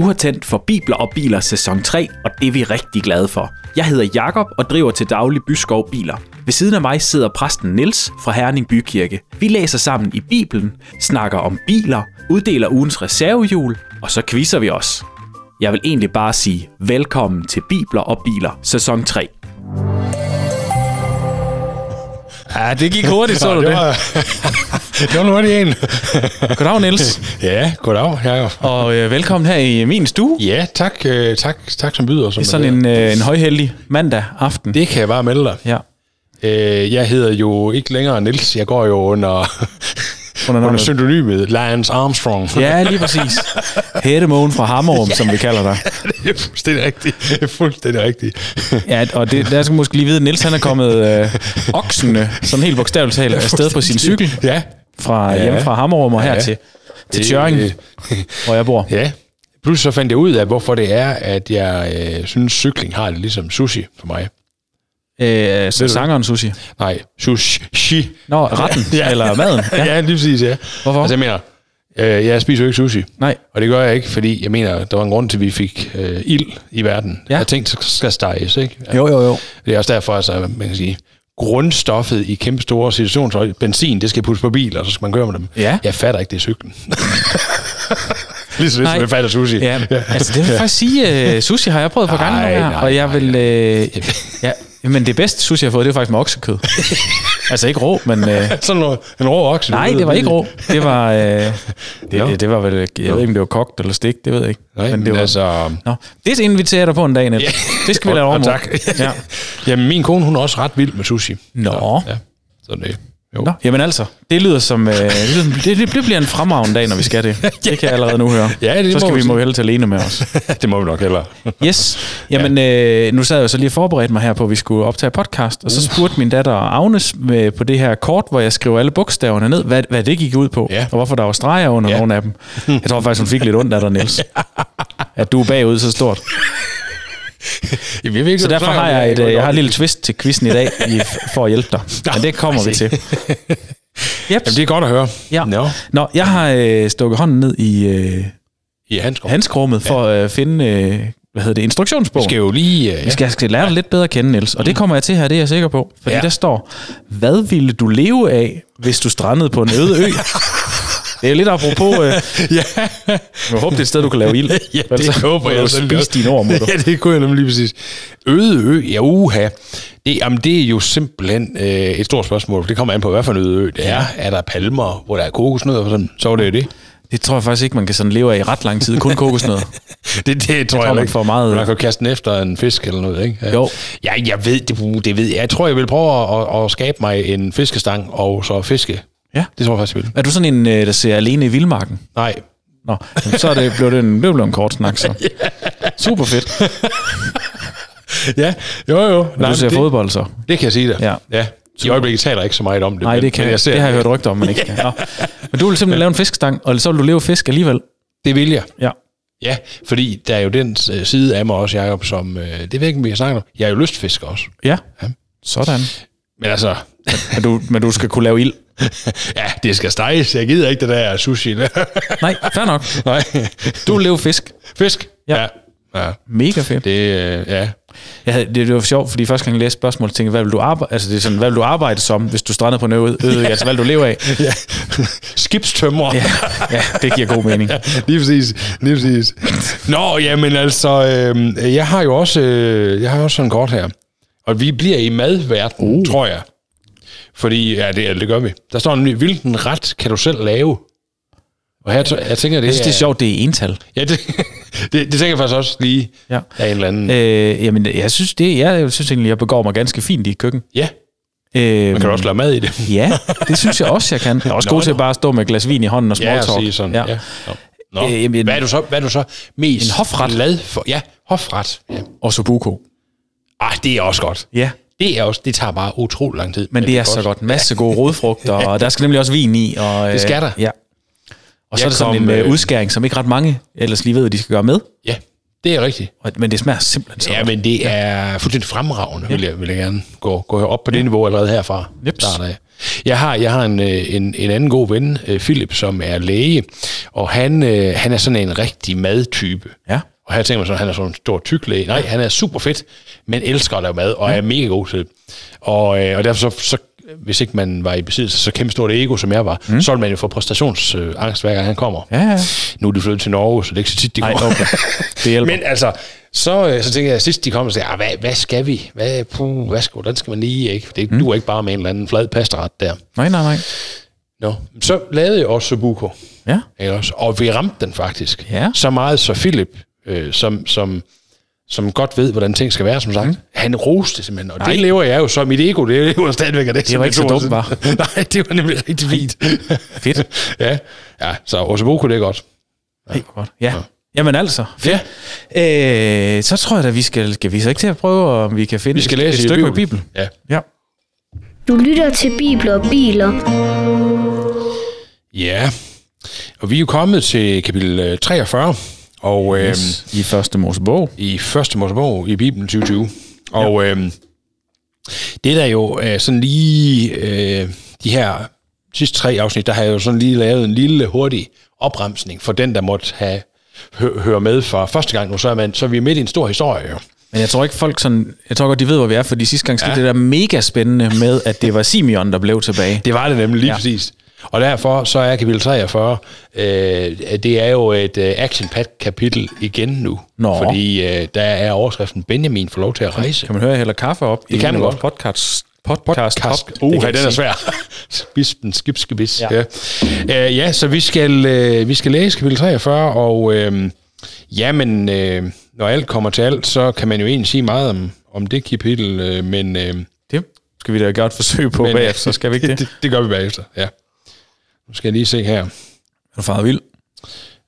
Du har tændt for Bibler og Biler sæson 3, og det er vi rigtig glade for. Jeg hedder Jakob og driver til daglig Byskov Biler. Ved siden af mig sidder præsten Niels fra Herning Bykirke. Vi læser sammen i Bibelen, snakker om biler, uddeler ugens reservehjul, og så quizzer vi os. Jeg vil egentlig bare sige velkommen til Bibler og Biler sæson 3. Ja, det gik hurtigt, så du det? det. Var, det var nu hurtigt en. Goddag, Niels. ja, goddag, Jacob. Og øh, velkommen her i min stue. Ja, tak, øh, tak, tak som byder. Som Det er sådan en, øh, en højheldig mandag aften. Det kan jeg bare melde dig. Ja. Øh, jeg hedder jo ikke længere Nils. Jeg går jo under, Under under synonymet Lance Armstrong. Ja, lige præcis. Hættemågen fra Hammerum, som vi kalder dig. det er fuldstændig rigtigt. Det er fuldstændig rigtigt. Ja, og det, der skal måske lige vide, at Niels han er kommet øh, oksende, sådan helt bogstaveligt talt, afsted på sin cykel Ja. Fra Ja. hjem fra Hammerum og her Ja. til, til Det- Tjøring, øh, hvor jeg bor. Ja. Pludselig så fandt jeg ud af, hvorfor det er, at jeg øh, synes, cykling har det ligesom sushi for mig. Øh, så sangeren Sushi. Nej, sushi. Nå, retten, ja. eller maden. Ja, ja lige præcis, ja. Hvorfor? Altså, jeg mener, øh, jeg spiser jo ikke sushi. Nej, Og det gør jeg ikke, fordi jeg mener, der var en grund til, at vi fik øh, ild i verden. Ja. Jeg tænkte, så skal steges, ikke? jo, jo, jo. Det er også derfor, altså, man kan sige, grundstoffet i kæmpe store situationer, benzin, det skal puttes på biler, og så skal man køre med dem. Ja. Jeg fatter ikke, det er cyklen. Ligesom Nej. hvis man fatter sushi. Ja, altså det vil jeg faktisk sige, uh, sushi har jeg prøvet et par gange her, nej, og jeg nej, vil... Øh, ja, men det bedste sushi, jeg har fået, det var faktisk med oksekød. altså ikke rå, men... Øh, Sådan noget, en rå okse. nej, det var ikke rå. Det var... Øh, det, det var vel... Jeg ved ikke, om det var kogt eller stegt, det ved jeg ikke. Nej, men det var, altså... Nå, det inviterer jeg dig på en dag, Niels. Det skal vi lade Og- om. tak. Ja. Jamen, min kone, hun er også ret vild med sushi. Nå. Ja, sådan det. Jo. Nå, jamen altså, det lyder som... Øh, det, lyder, det, det, bliver en fremragende dag, når vi skal det. Det kan jeg allerede nu høre. Ja, det så må skal vi vi må hellere til alene med os. det må vi nok hellere. Yes. Jamen, øh, nu sad jeg jo så lige og forberedte mig her på, at vi skulle optage podcast, og så spurgte min datter Agnes med, på det her kort, hvor jeg skriver alle bogstaverne ned, hvad, hvad det gik ud på, Ja. og hvorfor der var streger under Ja. nogle af dem. Jeg tror faktisk, hun fik lidt ondt af dig, Niels. At du er bagud så stort. Jamen, jeg ved ikke, Så derfor har jeg et, øh, jeg har et lille twist til quizzen i dag, i, for at hjælpe dig. Men det kommer vi til. Yep. Jamen, det er godt at høre. Ja. Nå, Nå, jeg har øh, stukket hånden ned i øh, i handsker. handskrummet for at øh, finde, øh, hvad hedder det, instruktionsbogen. skal jo lige... Uh, Jeg skal, skal lære dig lidt bedre at kende, Niels. Og det kommer jeg til her, det er jeg sikker på. Fordi. Ja. der står, hvad ville du leve af, hvis du strandede på en øde ø? Det er jo lidt apropos... Øh, ja. jeg håber, det er et sted, du kan lave ild. Ja, det så håber jeg selvfølgelig spise også. dine ord. Ja, det kunne jeg nemlig lige præcis. Øde ø, ja uha. Det, jamen, det er jo simpelthen øh, et stort spørgsmål. Det kommer an på, hvad for en øde ø det er. Er der palmer, hvor der er kokosnødder, for sådan, så er det jo det. Det tror jeg faktisk ikke, man kan sådan leve af i ret lang tid. Kun kokosnødder. Det, det tror jeg, tror, jeg man ikke. får meget- Man kan kaste den efter en fisk eller noget, ikke? Ja. Jo. Ja, jeg ved det, det ved jeg. Jeg tror, jeg vil prøve at, at skabe mig en fiskestang og så fiske. Ja. Det tror jeg faktisk, jeg vil. Er du sådan en, øh, der ser alene i vildmarken? Nej. Nå, jamen, så er det blevet en, det blev en kort snak, så. Super fedt. Ja, jo jo. Men du ser det, fodbold, så. det kan jeg sige dig. Ja. ja. I øjeblikket taler jeg ikke så meget om det. Nej, men, det, kan, men jeg ser, det har jeg hørt rygter om, man ikke kan. Nå. Men du vil simpelthen lave en fiskestang, og så vil du leve fisk alligevel. Det vil jeg. Ja. Ja, fordi der er jo den øh, side af mig også, Jacob, som... Øh, det ved jeg ikke, om vi har snakket om. Jeg er jo lystfisker også. Ja. Ja. Sådan. Men altså... Men du, men du skal kunne lave ild. ja, det skal steges. Jeg gider ikke det der sushi. Nej, fair nok. Nej. Du vil leve fisk. Fisk? Ja. ja. Ja, Mega fedt. det, øh, ja. Jeg havde, det, det var sjovt, fordi første gang jeg læste spørgsmålet, tænkte hvad vil du arbejde, altså det er sådan, hvad vil du arbejde som, hvis du strandede på en øde, øde altså hvad vil du leve af? ja. Skibstømrer. Ja, ja, det giver god mening. lige præcis. Lige præcis. Nå, jamen altså, øh, jeg har jo også, øh, jeg har også sådan kort her. Og vi bliver i madverden, uh. tror jeg. Fordi, ja, det, det gør vi. Der står nemlig, hvilken ret kan du selv lave? Og her, jeg tænker, det, Jeg synes, det er sjovt, det er ental. Ja, det, det, det tænker jeg faktisk også lige Ja. af en eller anden. Øh, jamen, jeg synes, det, jeg, jeg synes egentlig, jeg begår mig ganske fint i køkken. ja, Øh, man kan også lave mad i det. Ja, det synes jeg også, jeg kan. Jeg er også Nå, god til at bare stå med et glas vin i hånden og small Ja, sådan. Ja. Ja. Nå. Øh, jamen- hvad, er du så, hvad er du så mest En hofret. glad for? Ja, hofret. Ja. Og subuko. Ah, det er også godt. Ja, Det, er også, det tager bare utrolig lang tid. men det er så godt. En masse gode rodfrugter, og der skal nemlig også vin i. Og, øh, Det skal der. Ja. Og så Jeg er det sådan kom, en øh, øh, udskæring, som ikke ret mange ellers lige ved, hvad de skal gøre med. Ja, det er rigtigt. Men det smager simpelthen så Ja, men det er fuldstændig fremragende, vil, jeg, vil jeg gerne gå, gå op på det niveau allerede herfra. Jeps. Start af. Jeg har, jeg har en, øh, en, en anden god ven, øh, Philip, som er læge, og han, øh, han er sådan en rigtig madtype. Ja. Og her tænker man sådan, han er sådan en stor tyk læge. Nej, han er super fedt, men elsker at lave mad, og er mega god til det. Og, øh, og derfor så, så hvis ikke man var i besiddelse så kæmpe stort ego, som jeg var, mm. så ville man jo få præstationsangst, hver gang han kommer. Ja, ja. Nu er de flyttet til Norge, så det er ikke så tit, de Ej, kommer. okay. Det hjælper. Men altså, så, øh, så tænker jeg, sidst de kom og sagde, "Ah, hvad, hvad skal vi? Hvad, puh, hvad skal, hvordan skal man lige? Ikke? Det mm. duer ikke bare med en eller anden flad pastaret der. Nej, nej, nej. Nå, så lavede jeg også Subuko. Ja. Ikke også? Og vi ramte den faktisk. Ja. Så meget, så Philip, øh, som, som, som godt ved, hvordan ting skal være, som sagt, mm. han roste simpelthen. Og Nej. Det lever jeg jo så. Mit ego, det lever stadigvæk af det. Det var ikke så dumt, var. Nej, det var nemlig rigtig fint. Fedt. ja, ja, så Osaboko, det er godt. Hey, godt. Ja. Jamen altså, fedt. Ja. Øh, så tror jeg da, vi skal, skal vi så ikke til at prøve, om vi kan finde Vi skal et, læse et i stykke med Bibelen. Ja. Ja. Du lytter til Bibler og Biler. ja, og vi er jo kommet til kapitel øh, 43, og øh, Yes. I første Mosebog. i første Mosebog i Bibelen 2020. Og ja. øhm, det der jo er sådan lige øh, de her sidste tre afsnit, der har jeg jo sådan lige lavet en lille hurtig opremsning for den, der måtte have hø- høre med for første gang nu, så er, man, så er vi midt i en stor historie jo. Men jeg tror ikke folk sådan, jeg tror godt, de ved, hvor vi er, fordi sidste gang skete ja. det der mega spændende med, at det var Simeon, der blev tilbage. Det var det nemlig lige ja. præcis. Og derfor så er kapitel 43, øh, det er jo et øh, action kapitel igen nu. Nå. Fordi øh, der er overskriften, Benjamin får lov til at rejse. Kan man høre, jeg hælder kaffe op? Det kan man vores. Podcast, podcast, Podcast. Pop. Uh, Det kan den er svær. Bispen, skibskebis. Ja. Ja. Uh, ja, så vi skal, uh, vi skal læse kapitel 43, og uh, jamen, uh, når alt kommer til alt, så kan man jo egentlig sige meget om, om det kapitel, uh, men, uh, Det skal vi da gøre et forsøg på men bagefter, så skal vi ikke det? det, det gør vi bagefter, ja. Nu skal jeg lige se her. Er du faret vild?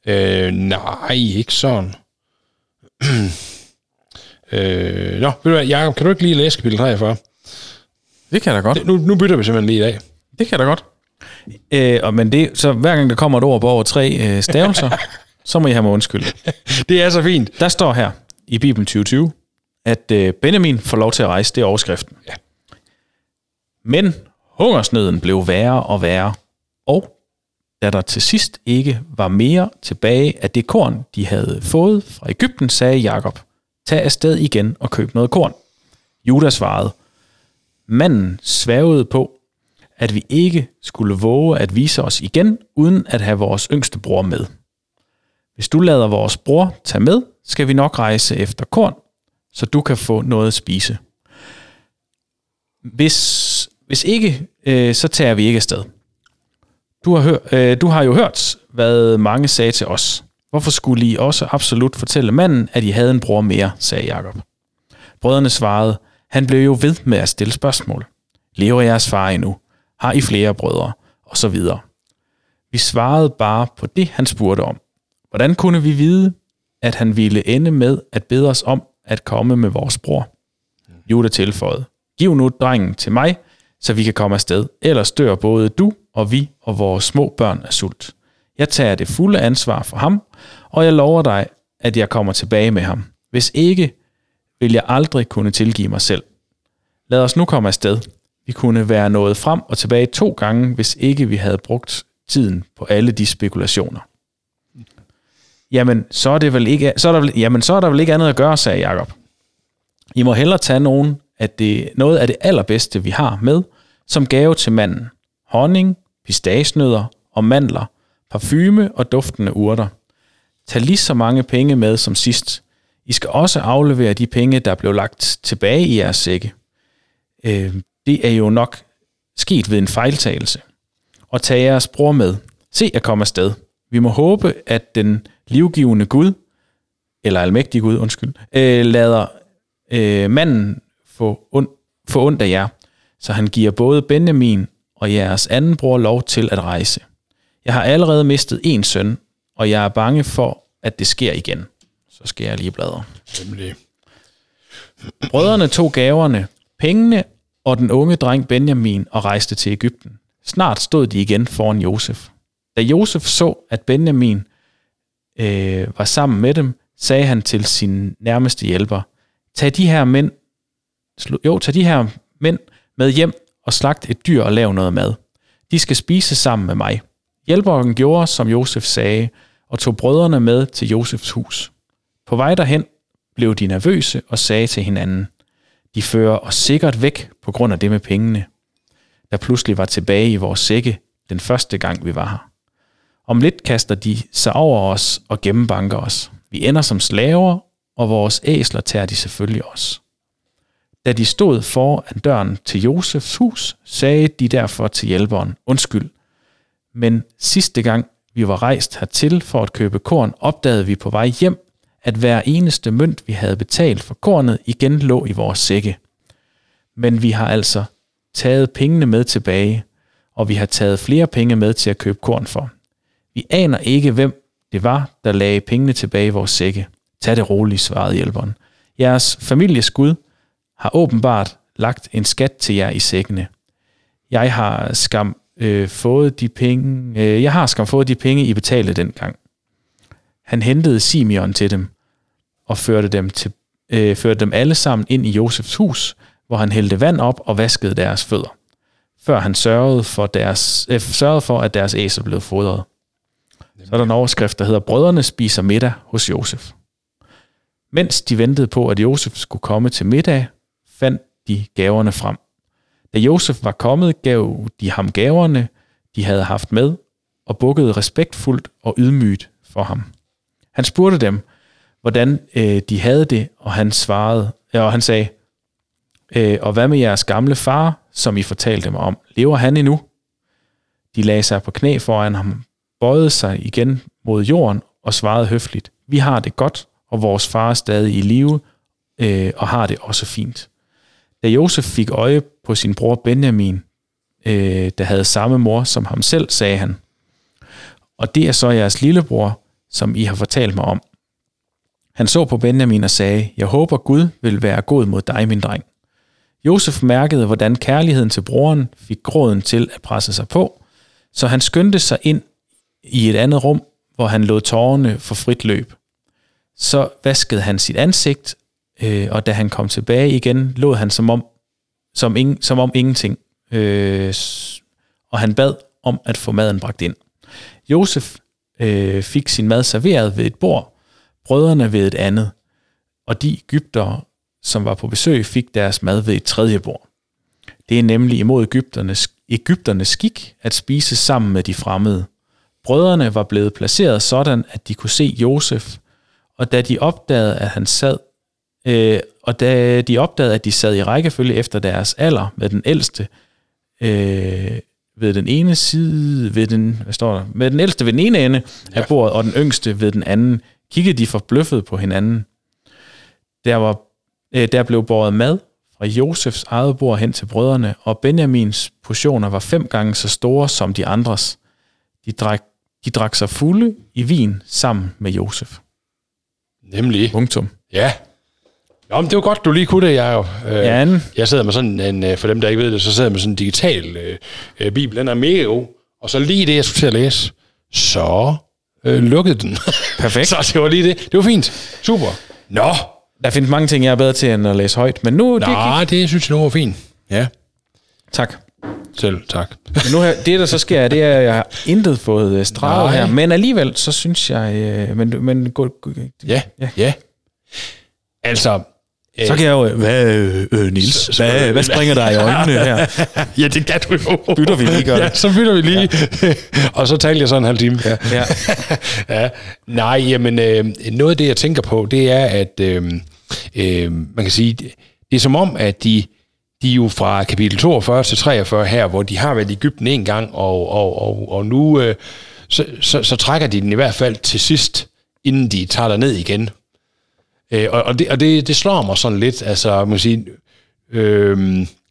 Uh, nej, ikke sådan. uh, nå, ved du hvad, Jacob, kan du ikke lige læse kapitel 43? Det kan jeg da godt. Nu, nu bytter vi simpelthen lige i dag. Det kan jeg da godt. Øh, og men det, så hver gang der kommer et ord på over tre øh, stavelser, så må I have mig undskyld. Det er så fint. Der står her i Bibelen 2020, at øh, Benjamin får lov til at rejse, det er overskriften. Ja. Men hungersnøden blev værre og værre, og da der til sidst ikke var mere tilbage af det korn, de havde fået fra Ægypten, sagde Jakob, tag afsted igen og køb noget korn. Judas svarede, manden svævede på, at vi ikke skulle våge at vise os igen, uden at have vores yngste bror med. Hvis du lader vores bror tage med, skal vi nok rejse efter korn, så du kan få noget at spise. Hvis, hvis ikke, øh, så tager vi ikke afsted. Du har, hør, øh, du har jo hørt, hvad mange sagde til os. Hvorfor skulle I også absolut fortælle manden, at I havde en bror mere, sagde Jakob. Brødrene svarede, han blev jo ved med at stille spørgsmål. Lever jeres far endnu? Har I flere brødre? Og så videre. Vi svarede bare på det, han spurgte om. Hvordan kunne vi vide, at han ville ende med at bede os om at komme med vores bror? Juda tilføjede, giv nu drengen til mig, så vi kan komme afsted, ellers dør både du og vi og vores små børn af sult. Jeg tager det fulde ansvar for ham, og jeg lover dig, at jeg kommer tilbage med ham. Hvis ikke, vil jeg aldrig kunne tilgive mig selv. Lad os nu komme afsted. Vi kunne være nået frem og tilbage to gange, hvis ikke vi havde brugt tiden på alle de spekulationer. Jamen, så er, det vel ikke, så er der vel, jamen, så er der vel ikke andet at gøre, sagde Jakob. I må hellere tage nogen af det, noget af det allerbedste, vi har med, som gave til manden. Honning, pistagenødder og mandler, parfume og duftende urter. Tag lige så mange penge med som sidst. I skal også aflevere de penge, der blev lagt tilbage i jeres sække. Øh, det er jo nok sket ved en fejltagelse. Og tag jeres bror med. Se at komme afsted. Vi må håbe, at den livgivende Gud, eller almægtige Gud, undskyld, øh, lader øh, manden få, und, få ondt af jer, så han giver både Benjamin og jeres anden bror lov til at rejse. Jeg har allerede mistet en søn, og jeg er bange for, at det sker igen. Så skal jeg lige bladre. Nemlig. Brødrene tog gaverne, pengene og den unge dreng Benjamin og rejste til Ægypten. Snart stod de igen foran Josef. Da Josef så, at Benjamin øh, var sammen med dem, sagde han til sin nærmeste hjælper, tag de her mænd, jo, tag de her mænd med hjem og slagte et dyr og lave noget mad. De skal spise sammen med mig. Hjælperen gjorde, som Josef sagde, og tog brødrene med til Josefs hus. På vej derhen blev de nervøse og sagde til hinanden, de fører os sikkert væk på grund af det med pengene, der pludselig var tilbage i vores sække den første gang, vi var her. Om lidt kaster de sig over os og gennembanker os. Vi ender som slaver, og vores æsler tager de selvfølgelig os. Da de stod foran døren til Josefs hus, sagde de derfor til hjælperen, undskyld, men sidste gang vi var rejst hertil for at købe korn, opdagede vi på vej hjem, at hver eneste mønt, vi havde betalt for kornet, igen lå i vores sække. Men vi har altså taget pengene med tilbage, og vi har taget flere penge med til at købe korn for. Vi aner ikke, hvem det var, der lagde pengene tilbage i vores sække. Tag det roligt, svarede hjælperen. Jeres families Gud har åbenbart lagt en skat til jer i sækkene. Jeg har skam øh, fået de penge, øh, jeg har skam fået de penge, I betalte dengang. Han hentede Simeon til dem og førte dem, til, øh, førte dem alle sammen ind i Josefs hus, hvor han hældte vand op og vaskede deres fødder, før han sørgede for, deres, øh, sørgede for at deres æsel blev fodret. Så er der en overskrift, der hedder, Brødrene spiser middag hos Josef. Mens de ventede på, at Josef skulle komme til middag, fandt de gaverne frem. Da Josef var kommet, gav de ham gaverne, de havde haft med, og bukkede respektfuldt og ydmygt for ham. Han spurgte dem, hvordan øh, de havde det, og han svarede, og han sagde, øh, og hvad med jeres gamle far, som I fortalte mig om? Lever han endnu? De lagde sig på knæ foran ham, bøjede sig igen mod jorden og svarede høfligt, vi har det godt, og vores far er stadig i live, øh, og har det også fint. Da Josef fik øje på sin bror Benjamin, øh, der havde samme mor som ham selv, sagde han, og det er så jeres lillebror, som I har fortalt mig om. Han så på Benjamin og sagde, jeg håber Gud vil være god mod dig, min dreng. Josef mærkede, hvordan kærligheden til broren fik gråden til at presse sig på, så han skyndte sig ind i et andet rum, hvor han lod tårerne for frit løb. Så vaskede han sit ansigt, øh, og da han kom tilbage igen, lod han som om, som, ing, som om ingenting, øh, og han bad om at få maden bragt ind. Josef øh, fik sin mad serveret ved et bord, brødrene ved et andet, og de Ægypter, som var på besøg, fik deres mad ved et tredje bord. Det er nemlig imod Ægypternes, Ægypternes skik at spise sammen med de fremmede. Brødrene var blevet placeret sådan, at de kunne se Josef, og da de opdagede, at han sad, øh, og da de opdagede, at de sad i rækkefølge efter deres alder med den ældste, øh, ved den ene side, ved den, hvad står der, med den ældste ved den ene ende ja. af bordet, og den yngste ved den anden, kiggede de forbløffet på hinanden. Der, var, øh, der blev båret mad fra Josefs eget bord hen til brødrene, og Benjamins portioner var fem gange så store som de andres. De drak, de drak sig fulde i vin sammen med Josef. Nemlig. Punktum. Ja. Nå, men det var godt, du lige kunne det, jeg jo. Øh, Ja, den- Jeg sidder med sådan en, øh, for dem, der ikke ved det, så sidder jeg med sådan en digital øh, øh, bibel. Den er mega god. Og så lige det, jeg skulle til at læse, så øh, lukkede den. Perfekt. så det var lige det. Det var fint. Super. Nå. Der findes mange ting, jeg er bedre til end at læse højt, men nu... Det Nå, det synes jeg nu var fint. Ja. tak. Selv tak. Men nu her, det, der så sker, det er, at jeg har intet fået øh, streget Nej. her, men alligevel, så synes jeg... Øh, men, men gå, gå, Ja. Ja. Ja. Altså, så kan jeg jo... Hvad, øh, øh, Nils? Hvad, hvad springer der i øjnene her? ja, det kan du jo. Bytter vi lige, gør det? Ja, så bytter vi lige. Ja. og så talte jeg så en halv time. Ja. Ja. ja. Nej, jamen, øh, noget af det, jeg tænker på, det er, at øh, øh, man kan sige, det er som om, at de, de er jo fra kapitel 42 til 43 her, hvor de har været i Ægypten en gang, og, og, og, og nu øh, så, så, så trækker de den i hvert fald til sidst, inden de tager ned igen. Øh, og og, det, og det, det slår mig sådan lidt, altså man kan sige, øh,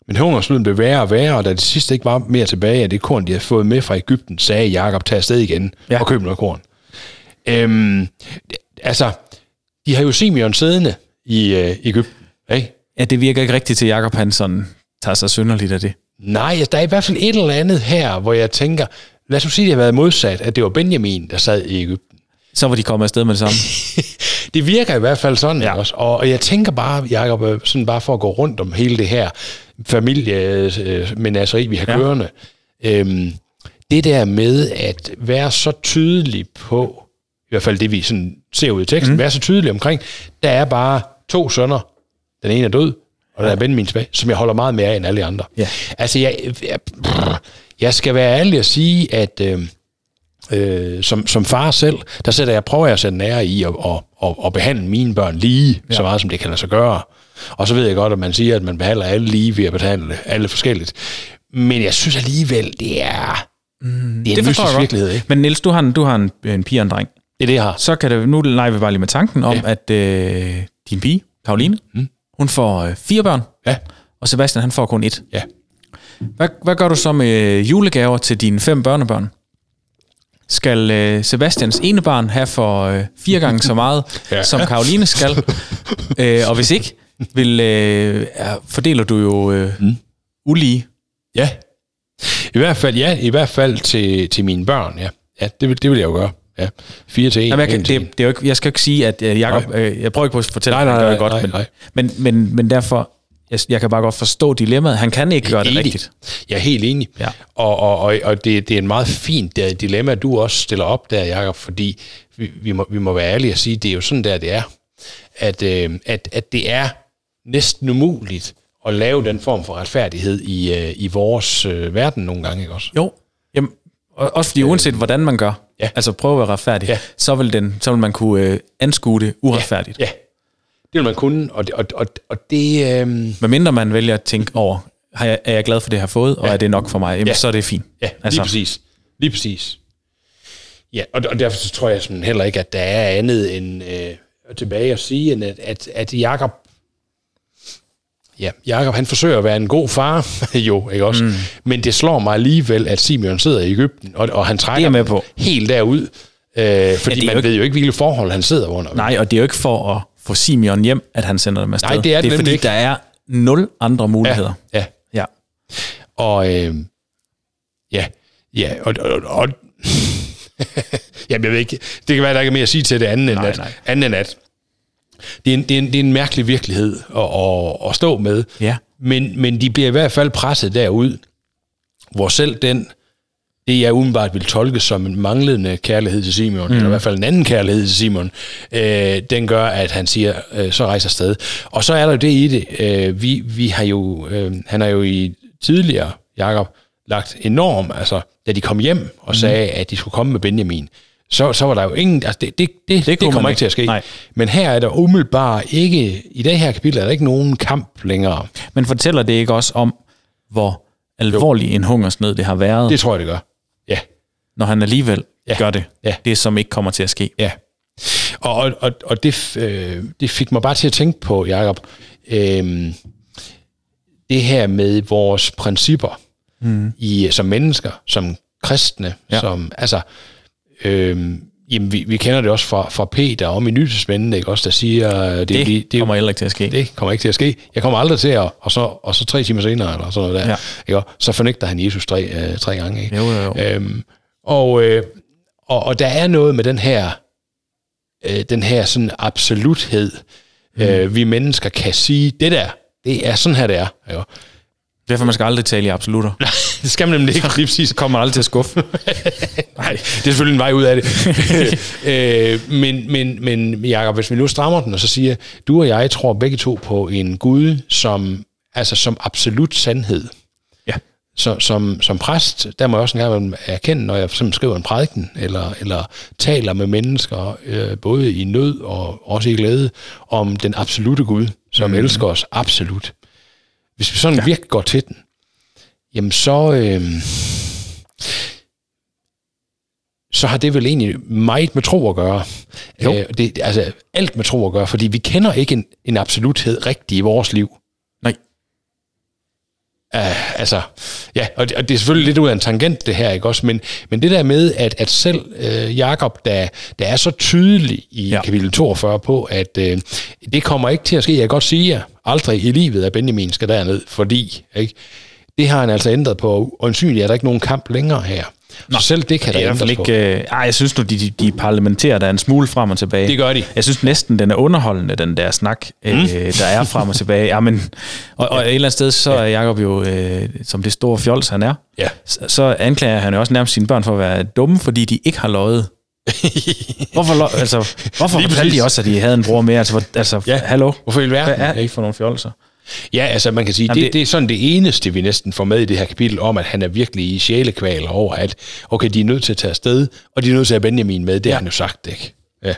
men hungersnøden blev værre og værre, og da det sidste ikke var mere tilbage af det korn, de havde fået med fra Ægypten, sagde Jakob, tag afsted igen Ja. og køb noget korn. Øhm, altså, de har jo Simeon siddende i øh, Ægypten, ikke? ja, det virker ikke rigtigt til, Jakob han sådan tager sig synderligt af det. Nej, altså, der er i hvert fald et eller andet her, hvor jeg tænker, lad os sige, at det har været modsat, at det var Benjamin, der sad i Ægypten. Så var de kommet afsted med det samme. Det virker i hvert fald sådan, Ja. også. Og, og jeg tænker bare, Jacob, øh, sådan bare for at gå rundt om hele det her, familiemenageri, vi har Ja. kørende. Øhm, det der med at være så tydelig på, i hvert fald det vi sådan ser ud i teksten, mm. være så tydelig omkring, der er bare to sønner. Den ene er død, og der er Benjamin tilbage, som jeg holder meget mere af end alle andre. Ja. Altså, jeg, jeg, jeg skal være ærlig og sige, at øh, øh, som, som far selv, der sætter jeg, prøver jeg at sætte nære i at, at, at, at behandle mine børn lige, ja. så meget som det kan lade sig gøre. Og så ved jeg godt, at man siger, at man behandler alle lige ved at behandle alle forskelligt. Men jeg synes alligevel, det er, mm, det er en forstår jeg virkelighed. Ikke? Men Niels, du har en, du har en, en pige og en dreng. Det er det, jeg har. Så kan det, nu leger vi bare lige med tanken om, ja. Ja. at øh, din pige, Karoline, mm. hun får øh, fire børn, Ja, og Sebastian han får kun et. ja. Hvad, hvad gør du så med julegaver til dine fem børnebørn? Skal øh, Sebastians ene barn have for øh, fire gange så meget, ja. Som Karoline skal? øh, og hvis ikke, vil, øh, er- fordeler du jo øh, mm. ulige. Ja. I hvert fald, ja, i hvert fald til, til mine børn, ja. Ja, det vil, det vil jeg jo gøre. Ja. Fire til en. Jamen, jeg, kan, en til det, det er jo ikke, jeg skal jo ikke sige, at øh, Jacob, øh, jeg prøver ikke på at fortælle, Nej, at han gør det nej, godt, nej, men, nej. Men, men, men derfor, jeg, jeg kan bare godt forstå dilemmaet. Han kan ikke gøre det Enig. rigtigt. Jeg er helt enig. Ja. Og, og, og, og det, det er en meget fint uh, dilemma, du også stiller op der, Jacob, fordi vi, vi, må, vi må være ærlige og sige, det er jo sådan der, det er. At, øh, at, at det er næsten umuligt at lave den form for retfærdighed i, øh, i vores øh, verden nogle gange, ikke også? Jo. Jamen, og, også fordi uanset hvordan man gør, Ja. altså prøve at være retfærdig, Ja. så, vil den, så vil man kunne øh, anskue det uretfærdigt. Ja, det vil man kunne, og det, og, og, og det, øh, Med mindre man vælger at tænke over, har jeg, er jeg glad for det, jeg har fået, og Ja. er det nok for mig, jamen, Ja. så er det fint. Ja, lige Altså. præcis. Lige præcis. Ja, og, og derfor så tror jeg sådan heller ikke, at der er andet end øh, tilbage at sige, end at, at, at Jakob Ja, Jakob han forsøger at være en god far, jo, ikke også? Mm. Men det slår mig alligevel, at Simeon sidder i Ægypten, og, og han er trækker med på. helt derud, øh, fordi ja, jo man ikke- ved jo ikke, hvilke forhold han sidder under. Nej, og det er jo ikke for at få Simeon hjem, at han sender dem afsted. Nej, det er det det er fordi, ikke. der er nul andre muligheder. ja, ja. Ja. Og øh, ja, ja, og, og, og Jamen, jeg ved ikke, det kan være, der ikke er mere at sige til det andet, end, Nej, at, nej. andet end at det er, en, det, er en, det er en mærkelig virkelighed at, at, at stå med. Ja. Men, men de bliver i hvert fald presset derud, hvor selv den, det jeg umiddelbart vil tolke som en manglende kærlighed til Simon, mm. eller i hvert fald en anden kærlighed til Simon, øh, den gør, at han siger, øh, så rejser afsted. Og så er der jo det i det, øh, vi, vi har jo, øh, han har jo i tidligere, Jakob, lagt enorm, altså da de kom hjem og sagde, at de skulle komme med Benjamin, så, så var der jo ingen, altså det, det, det, det, det kommer ikke til at ske. Nej. Men her er der umiddelbart ikke, i det her kapitel er der ikke nogen kamp længere. Men fortæller det ikke også om, hvor alvorlig en hungersnød det har været, Det tror jeg, det gør. Når han alligevel Ja. gør det? Ja. Det, som ikke kommer til at ske. Ja. Og, og, og, det, øh, det fik mig bare til at tænke på, Jacob, øh, det her med vores principper mm. i, som mennesker, som kristne, Ja. som, altså, øh, jamen, vi, vi kender det også fra, fra Peter om i Nytesmændene, ikke også, der siger, øh, det, Det, det, det, kommer heller ikke til at ske. det kommer ikke til at ske. Jeg kommer aldrig til at, og så, og så tre timer senere, eller sådan noget der, Ja. ikke? så fornægter han Jesus tre, øh, tre gange. Ikke? Jo, jo, jo. Øhm, og, øh, og, og der er noget med den her, øh, den her sådan absoluthed, mm. øh, vi mennesker kan sige, det der, det er sådan her, det er. Ikke? Derfor man skal aldrig tale i absolutter. Det skal man nemlig ikke lige præcis. Så kommer man aldrig til at skuffe. Nej, det er selvfølgelig en vej ud af det. øh, men, men, men Jacob, hvis vi nu strammer den, og så siger, du og jeg tror begge to på en Gud, som, altså som absolut sandhed. Så, som, som præst, der må jeg også engang erkende, når jeg for skriver en prædiken, eller, eller taler med mennesker, øh, både i nød og også i glæde, om den absolute Gud, som mm. elsker os absolut. Hvis vi sådan ja. virkelig går til den, jamen så, øh, så har det vel egentlig meget med tro at gøre. Jo. Øh, det, altså alt med tro at gøre, fordi vi kender ikke en, en absoluthed rigtig i vores liv. Uh, altså, ja, og det, og det er selvfølgelig lidt ud af en tangent, det her, ikke også? Men, men det der med, at, at selv øh, Jakob, der, der er så tydelig i ja. kapitel 42 på, at øh, det kommer ikke til at ske, jeg kan godt sige jer, aldrig i livet, at Benjamin skal derned, fordi, ikke? Det har han altså ændret på, og øjensynligt er der ikke nogen kamp længere her. Så selv det kan der er i hvert fald ikke... Øh, ej, jeg synes nu, de, de, parlamenterer der en smule frem og tilbage. Det gør de. Jeg synes næsten, den er underholdende, den der snak, mm. øh, der er frem og tilbage. Ja, men, og, og et eller andet sted, så er Jacob jo, øh, som det store fjols han er, Ja. så, så anklager han jo også nærmest sine børn for at være dumme, fordi de ikke har løjet. Hvorfor, lo- altså, hvorfor fortalte de også, at de havde en bror mere? Altså, hvor, altså Ja. hallo? Hvorfor i alverden? Hvad er I for nogle fjolser? Ja, altså man kan sige, Jamen, det, det- det er sådan det eneste, vi næsten får med i det her kapitel, om at han er virkelig i sjælekval over, at okay, de er nødt til at tage afsted, og de er nødt til at have Benjamin med. Det ja. har han jo sagt, ikke? Ja.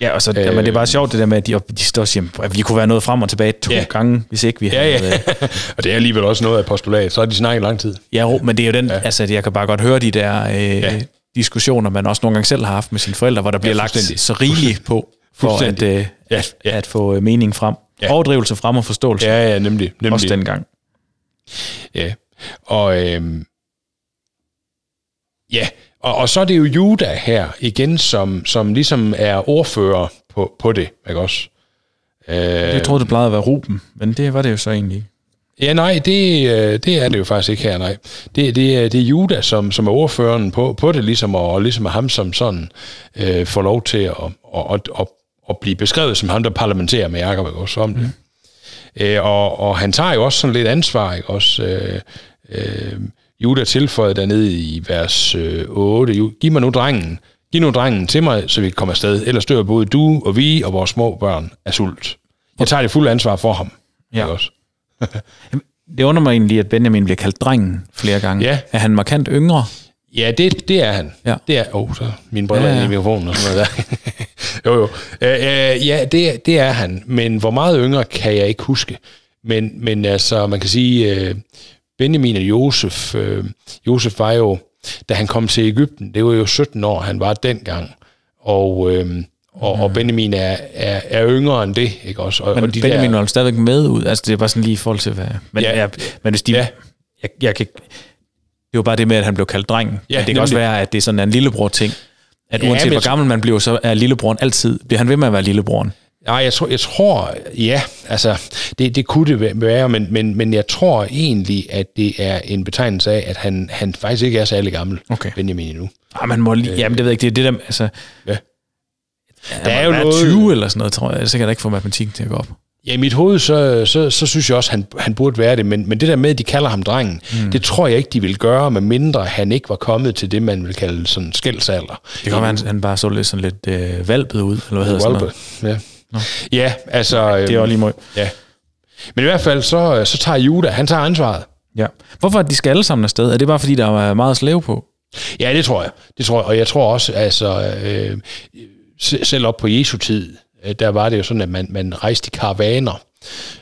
Ja, og så, øh, jamen, det er bare sjovt det der med, at de, de står og siger, at vi kunne være nået frem og tilbage to Ja. gange, hvis ikke vi Ja, havde... ja. og det er alligevel også noget af postulat. Så har de snakket lang tid. Ja, jo, men det er jo den, ja. altså jeg kan bare godt høre de der øh, ja. Ja. diskussioner, man også nogle gange selv har haft med sine forældre, hvor der bliver lagt fuldstændig. så rigeligt på, for at, øh, Ja, ja. at få øh, mening frem. Ja. Overdrivelse frem og forståelse, ja, Ja, nemlig. nemlig. også dengang. Ja. Og, øhm, ja. Og, og så er det jo Juda her igen, som, som ligesom er ordfører på, på det, ikke også? Øh, Jeg troede, det plejede at være Ruben, men det var det jo så egentlig ikke. Ja, nej, det, øh, det er det jo faktisk ikke her, nej. Det, det, er- det er Juda, som, som er ordføreren på, på det, ligesom, og, og ligesom er ham, som sådan øh, får lov til at, at, at, at, at blive beskrevet som ham, der parlamenterer med Jacob, også om det. Øh, og, og han tager jo også sådan lidt ansvar, ikke også? Øh, øh, Juda tilføjer dernede i vers øh, 8, "Ju- giv mig nu drengen, giv nu drengen til mig, så vi kan komme afsted, ellers dør både du og vi og vores små børn af sult. Jeg tager det fulde ansvar for ham, Ja. ikke også? Det undrer mig egentlig, at Benjamin bliver kaldt drengen flere gange. Ja. Er han markant yngre? Ja, det, det er han. Ja. Det er, oh, så mine briller Ja, ja, ja. ja. i mikrofonen og sådan noget der. jo, jo. Øh, øh, ja, det, det er han. Men hvor meget yngre kan jeg ikke huske. Men, men altså, man kan sige, øh, Benjamin og Josef, øh, Josef var jo, da han kom til Ægypten, det var jo 17 år, han var dengang. Og, øh, og, og Benjamin er, er, er yngre end det, ikke også? Og, Men og de Benjamin der, var stadigvæk med ud. Altså, det er bare sådan lige i forhold til, hvad... Men, ja. Ja. Ja, men hvis de... Ja. Ja. Jeg, jeg kan, det er jo bare det med, at han blev kaldt drengen. Ja, men det kan også nemlig. være, at det er sådan en lillebror-ting. At Ja, uanset hvor jeg gammel man bliver, så er lillebroren altid... Bliver han ved med at være lillebroren? Nej, jeg tror, jeg tror ja, altså, det, det kunne det være, men, men, men jeg tror egentlig, at det er en betegnelse af, at han, han faktisk ikke er særlig gammel, Okay. Benjamin endnu. Ah, man må lige... Øh. Jamen, det ved jeg ikke. Det er det der... Altså, Ja. der er jo noget... 20 eller sådan noget, tror jeg. Det kan da ikke få matematikken til at gå op. Ja, i mit hoved, så, så, så synes jeg også, han, han burde være det, men, men det der med, at de kalder ham drengen, mm. det tror jeg ikke, de vil gøre, med mindre han ikke var kommet til det, man vil kalde sådan skældsalder. Det kan være, han, han bare så lidt, sådan lidt øh, valpet ud, eller hvad hedder sådan noget. Ja. ja, altså... Det er øhm, også lige måde. Ja. Men i hvert fald, så, så tager Juda, han tager ansvaret. Ja. Hvorfor er de skal alle sammen afsted? Er det bare, fordi der er meget slæve på? Ja, det tror jeg. Det tror jeg. Og jeg tror også, altså, øh, se- selv op på Jesu tid, øh, Øh, der var det jo sådan, at man, man rejste i karavaner.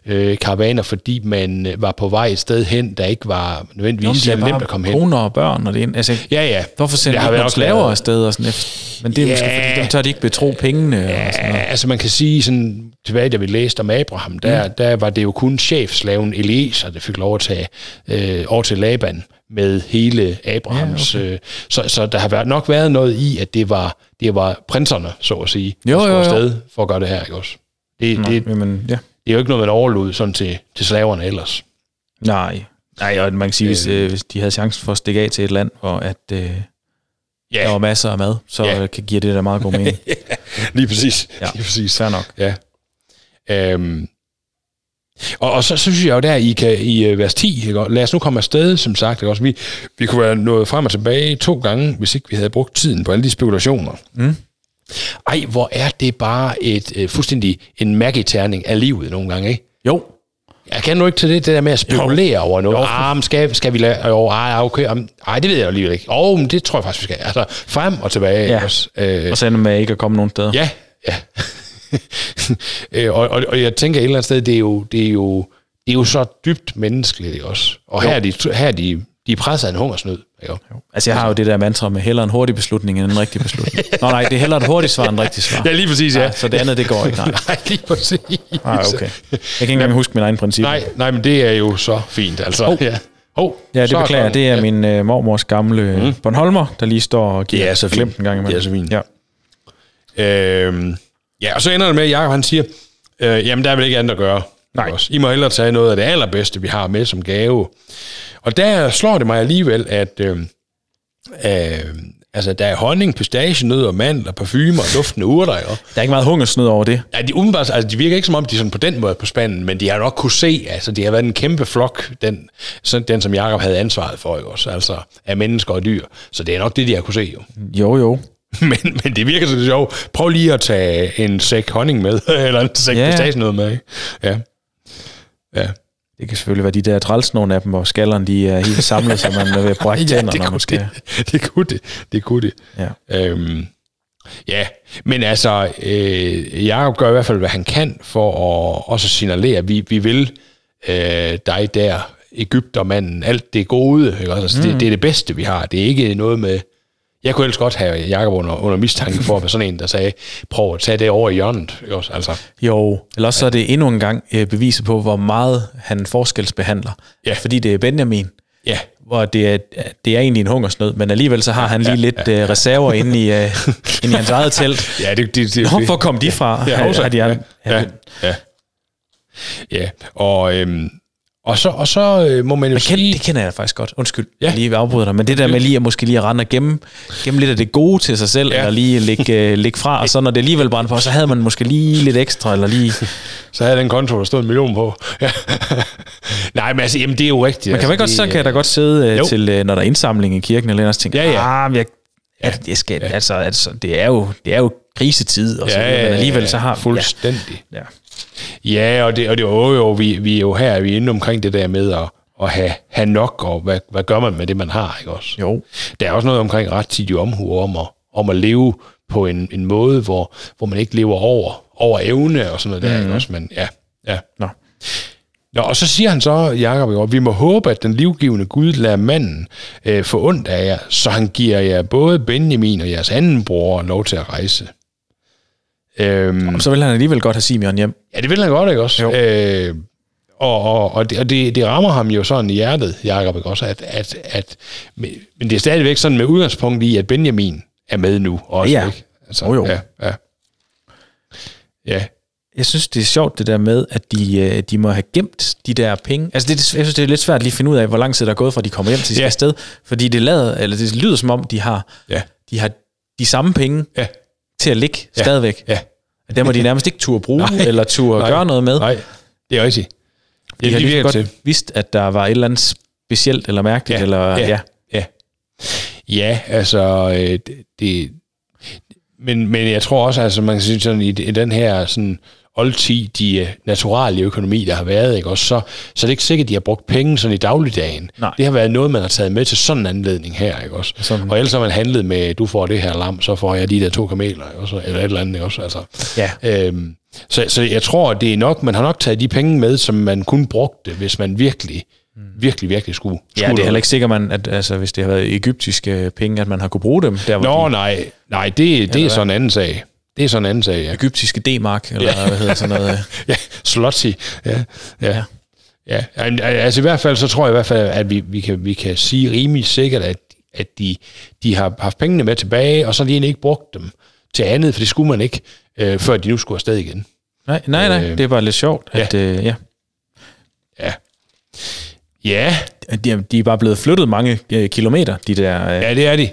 Øh, karavaner, fordi man øh, var på vej et sted hen, der ikke var nødvendigvis de er så nemt at komme hen. koner og børn, og det er, altså, Ja, ja. hvorfor sender de ikke slaver afsted? Og sådan efter? Men det er måske, Ja. fordi dem tør de ikke betro pengene. og sådan Ja, noget. altså man kan sige sådan, tilbage da vi læste om Abraham, der, mm. der var det jo kun chefslaven Eliezer, der fik lov at tage øh, over til Laban med hele Abrahams. Ja, okay. øh, så, så der har været, nok været noget i, at det var, det var prinserne, så at sige, Jo, der jo. afsted for at gøre det her, ikke også? Det, Nå, det, Jamen, ja. Det er jo ikke noget, man overlod sådan til, til slaverne ellers. Nej. Nej, og man kan sige, hvis, øh, hvis de havde chancen for at stikke af til et land, hvor at, øh, Ja, der var masser af mad, så ja. kan give det da meget god mening. lige præcis. Ja. Lige præcis. Fair nok. Ja. Øhm. Og, og så synes jeg jo der, I kan i øh, vers 10, ikke? lad os nu komme afsted, som sagt. Ikke? Også, vi, vi kunne være nået frem og tilbage to gange, hvis ikke vi havde brugt tiden på alle de spekulationer. Mm. Ej, hvor er det bare et øh, fuldstændig en magiterning af livet nogle gange, ikke? Jo. Jeg kan nu ikke til det, det der med at spekulere jo. over noget. Ah, men skal, skal vi lade... Jo, ej, okay. Om, ej, det ved jeg jo alligevel ikke. Åh, oh, men det tror jeg faktisk, vi skal. Altså, frem og tilbage. Ja. Også. Øh, Og så ender med ikke at komme nogen steder. Ja, ja. Øh, og, og, og jeg tænker et eller andet sted, det er jo, det er jo, det er jo så dybt menneskeligt også. Og her er, de, her er de, de er presset af en hungersnød. Også? Altså, jeg har jo det der mantra med hellere en hurtig beslutning end en rigtig beslutning. Nå nej, det er hellere et hurtigt svar end et rigtigt svar. Ja, lige præcis, ja. Ja, så det andet, det går ikke, nej. Nej, lige præcis. Nej, okay. Jeg kan ikke engang huske mine egne principper. Nej, nej, men det er jo så fint, altså. Hov. Ja. Oh, Ja, det beklager. Det er ja. min øh, mormors gamle mm. Bornholmer, der lige står og giver er så glemt en gang imellem. Det er så fint. Ja. Øhm, ja, og så ender det med, at Jacob han siger, øh, jamen der er vel ikke andet at gøre. Nej. Også. I må hellere tage noget af det allerbedste, vi har med som gave. Og der slår det mig alligevel, at, øh, Øh, altså, der er honning, pistachienødder, mandler, parfumer og duftende urter, ikke? Der er ikke meget hungersnød over det. Ja, de, umiddelbart, altså, de virker ikke som om, de er sådan på den måde på spanden, men de har nok kunne se, altså de har været en kæmpe flok, den, sådan, den som Jakob havde ansvaret for, ikke også? altså af mennesker og dyr. Så det er nok det, de har kunne se, jo. Jo, jo. men, men det virker så sjovt. Prøv lige at tage en sæk honning med, eller en sæk Ja. pistachienødder med, ikke? Ja. Ja. Det kan selvfølgelig være de der træls nogle af dem, hvor skallerne de er helt samlet, så man er ved at brække ja, tænder, det når kunne man skal... det. Det kunne det. Det kunne det. Ja. Øhm, ja, men altså, øh, Jacob gør i hvert fald, hvad han kan for at også signalere, at vi, vi vil øh, dig der, Ægyptermanden, alt det gode. Ikke? Altså, mm. det, det er det bedste, vi har. Det er ikke noget med... Jeg kunne ellers godt have Jacob under, under mistanke for at være sådan en, der sagde, prøv at tage det over i hjørnet. Også? Altså, Jo, eller også så er det endnu en gang øh, beviset på, hvor meget han forskelsbehandler. Ja. Fordi det er Benjamin, ja, hvor det er, det er egentlig en hungersnød, men alligevel så har han lige lidt øh, reserver inde i, øh, inde i hans eget telt. ja, det, det, det, Nå, hvor kom de fra? Ja, Har- også, har de, ja, ja, ja, ja. ja, og, øhm, og så, og så øh, må man jo Men kend, sige... det kender jeg faktisk godt. Undskyld, Ja. ja. lige vil afbryde dig. Men det der med lige at måske lige at rende og gemme, gemme lidt af det gode til sig selv, Ja. ja. eller lige lægge, øh, lægge fra, og så når det alligevel brænder på, så havde man måske lige lidt ekstra, eller lige... Så havde den konto, der stod en million på. Ja. Nej, men altså, jamen, det er jo rigtigt. Man kan vel godt, altså, så det, kan jeg da godt sidde øh, til, øh, når der er indsamling i kirken, eller noget, og tænke, Ja, ja. ah, men jeg, ja. det skal, ja. altså, altså, det er jo, det er jo krisetid, og så, Ja, videre, men alligevel så har... Fuldstændig. Ja. Ja, og det, og det jo, jo vi, vi er jo her, vi er inde omkring det der med at, at have, have nok, og hvad, hvad gør man med det, man har, ikke også? Jo. Der er også noget omkring rettidig omhu, om at, om at leve på en, en måde, hvor, hvor man ikke lever over, over evne og sådan noget der, Mhm. ikke også? Men ja, ja. Nå. Nå, og så siger han så, Jacob, jo, vi må håbe, at den livgivende Gud lader manden øh, få ondt af jer, så han giver jer både Benjamin og jeres anden bror lov til at rejse. Øhm, Så vil han alligevel godt have Simeon hjem. Ja, det vil han godt, ikke også? Jo. Øh, og og, og, det, og det, det rammer ham jo sådan i hjertet, Jacob, ikke også? At, at, at, men det er stadigvæk sådan med udgangspunkt i, at Benjamin er med nu også, Ja. ikke? Altså, Jo, jo. Ja, ja. ja. Jeg synes, det er sjovt det der med, at de, øh, de må have gemt de der penge. Altså, det, jeg synes, det er lidt svært lige at finde ud af, hvor lang tid der er gået fra, de kommer hjem til skal Ja. afsted. Fordi det, lader, eller det lyder som om, de har, Ja. de har de samme penge Ja. Til at ligge Ja. stadigvæk. Ja. Dem må de nærmest ikke turde bruge, Nej. eller turde Nej. gøre noget med. Nej, det er rigtigt. de har det lige godt til. vidst, at der var et eller andet specielt eller mærkeligt. Ja, Eller, ja. ja. Ja, ja altså, øh, det, det, men, men jeg tror også, altså man kan sige sådan, i, i den her sådan oldtidige naturale økonomi, der har været, ikke? Også så, så er det ikke sikkert, at de har brugt penge sådan i dagligdagen. Nej. Det har været noget, man har taget med til sådan en anledning her, ikke også? Sådan. Og ellers har man handlet med, du får det her lam, så får jeg de der to kameler, ikke også? Eller et eller andet, ikke også? Altså, Ja. øhm, så, så jeg tror, at det er nok, man har nok taget de penge med, som man kun brugte, hvis man virkelig, virkelig, virkelig skulle. ja, skulle det er heller ikke sikkert, man, at altså, hvis det har været egyptiske penge, at man har kunne bruge dem. Der, Nå, de, nej, nej, det, det er sådan en anden sag. Det er sådan en anden sag, ja. egyptiske D-mark, eller Ja. hvad hedder sådan noget. ja, slotty. Ja, ja. Ja. ja. ja. Altså i hvert fald, så tror jeg i hvert fald, at vi, vi, kan, vi kan sige rimelig sikkert, at, at de, de har haft pengene med tilbage, og så har de egentlig ikke brugt dem til andet, for det skulle man ikke, øh, før de nu skulle afsted igen. Nej, nej, nej, Øh, det er bare lidt sjovt, at ja. Øh, ja, Ja. Ja, de, er- de er bare blevet flyttet mange øh, kilometer, de der... Øh. ja det er de.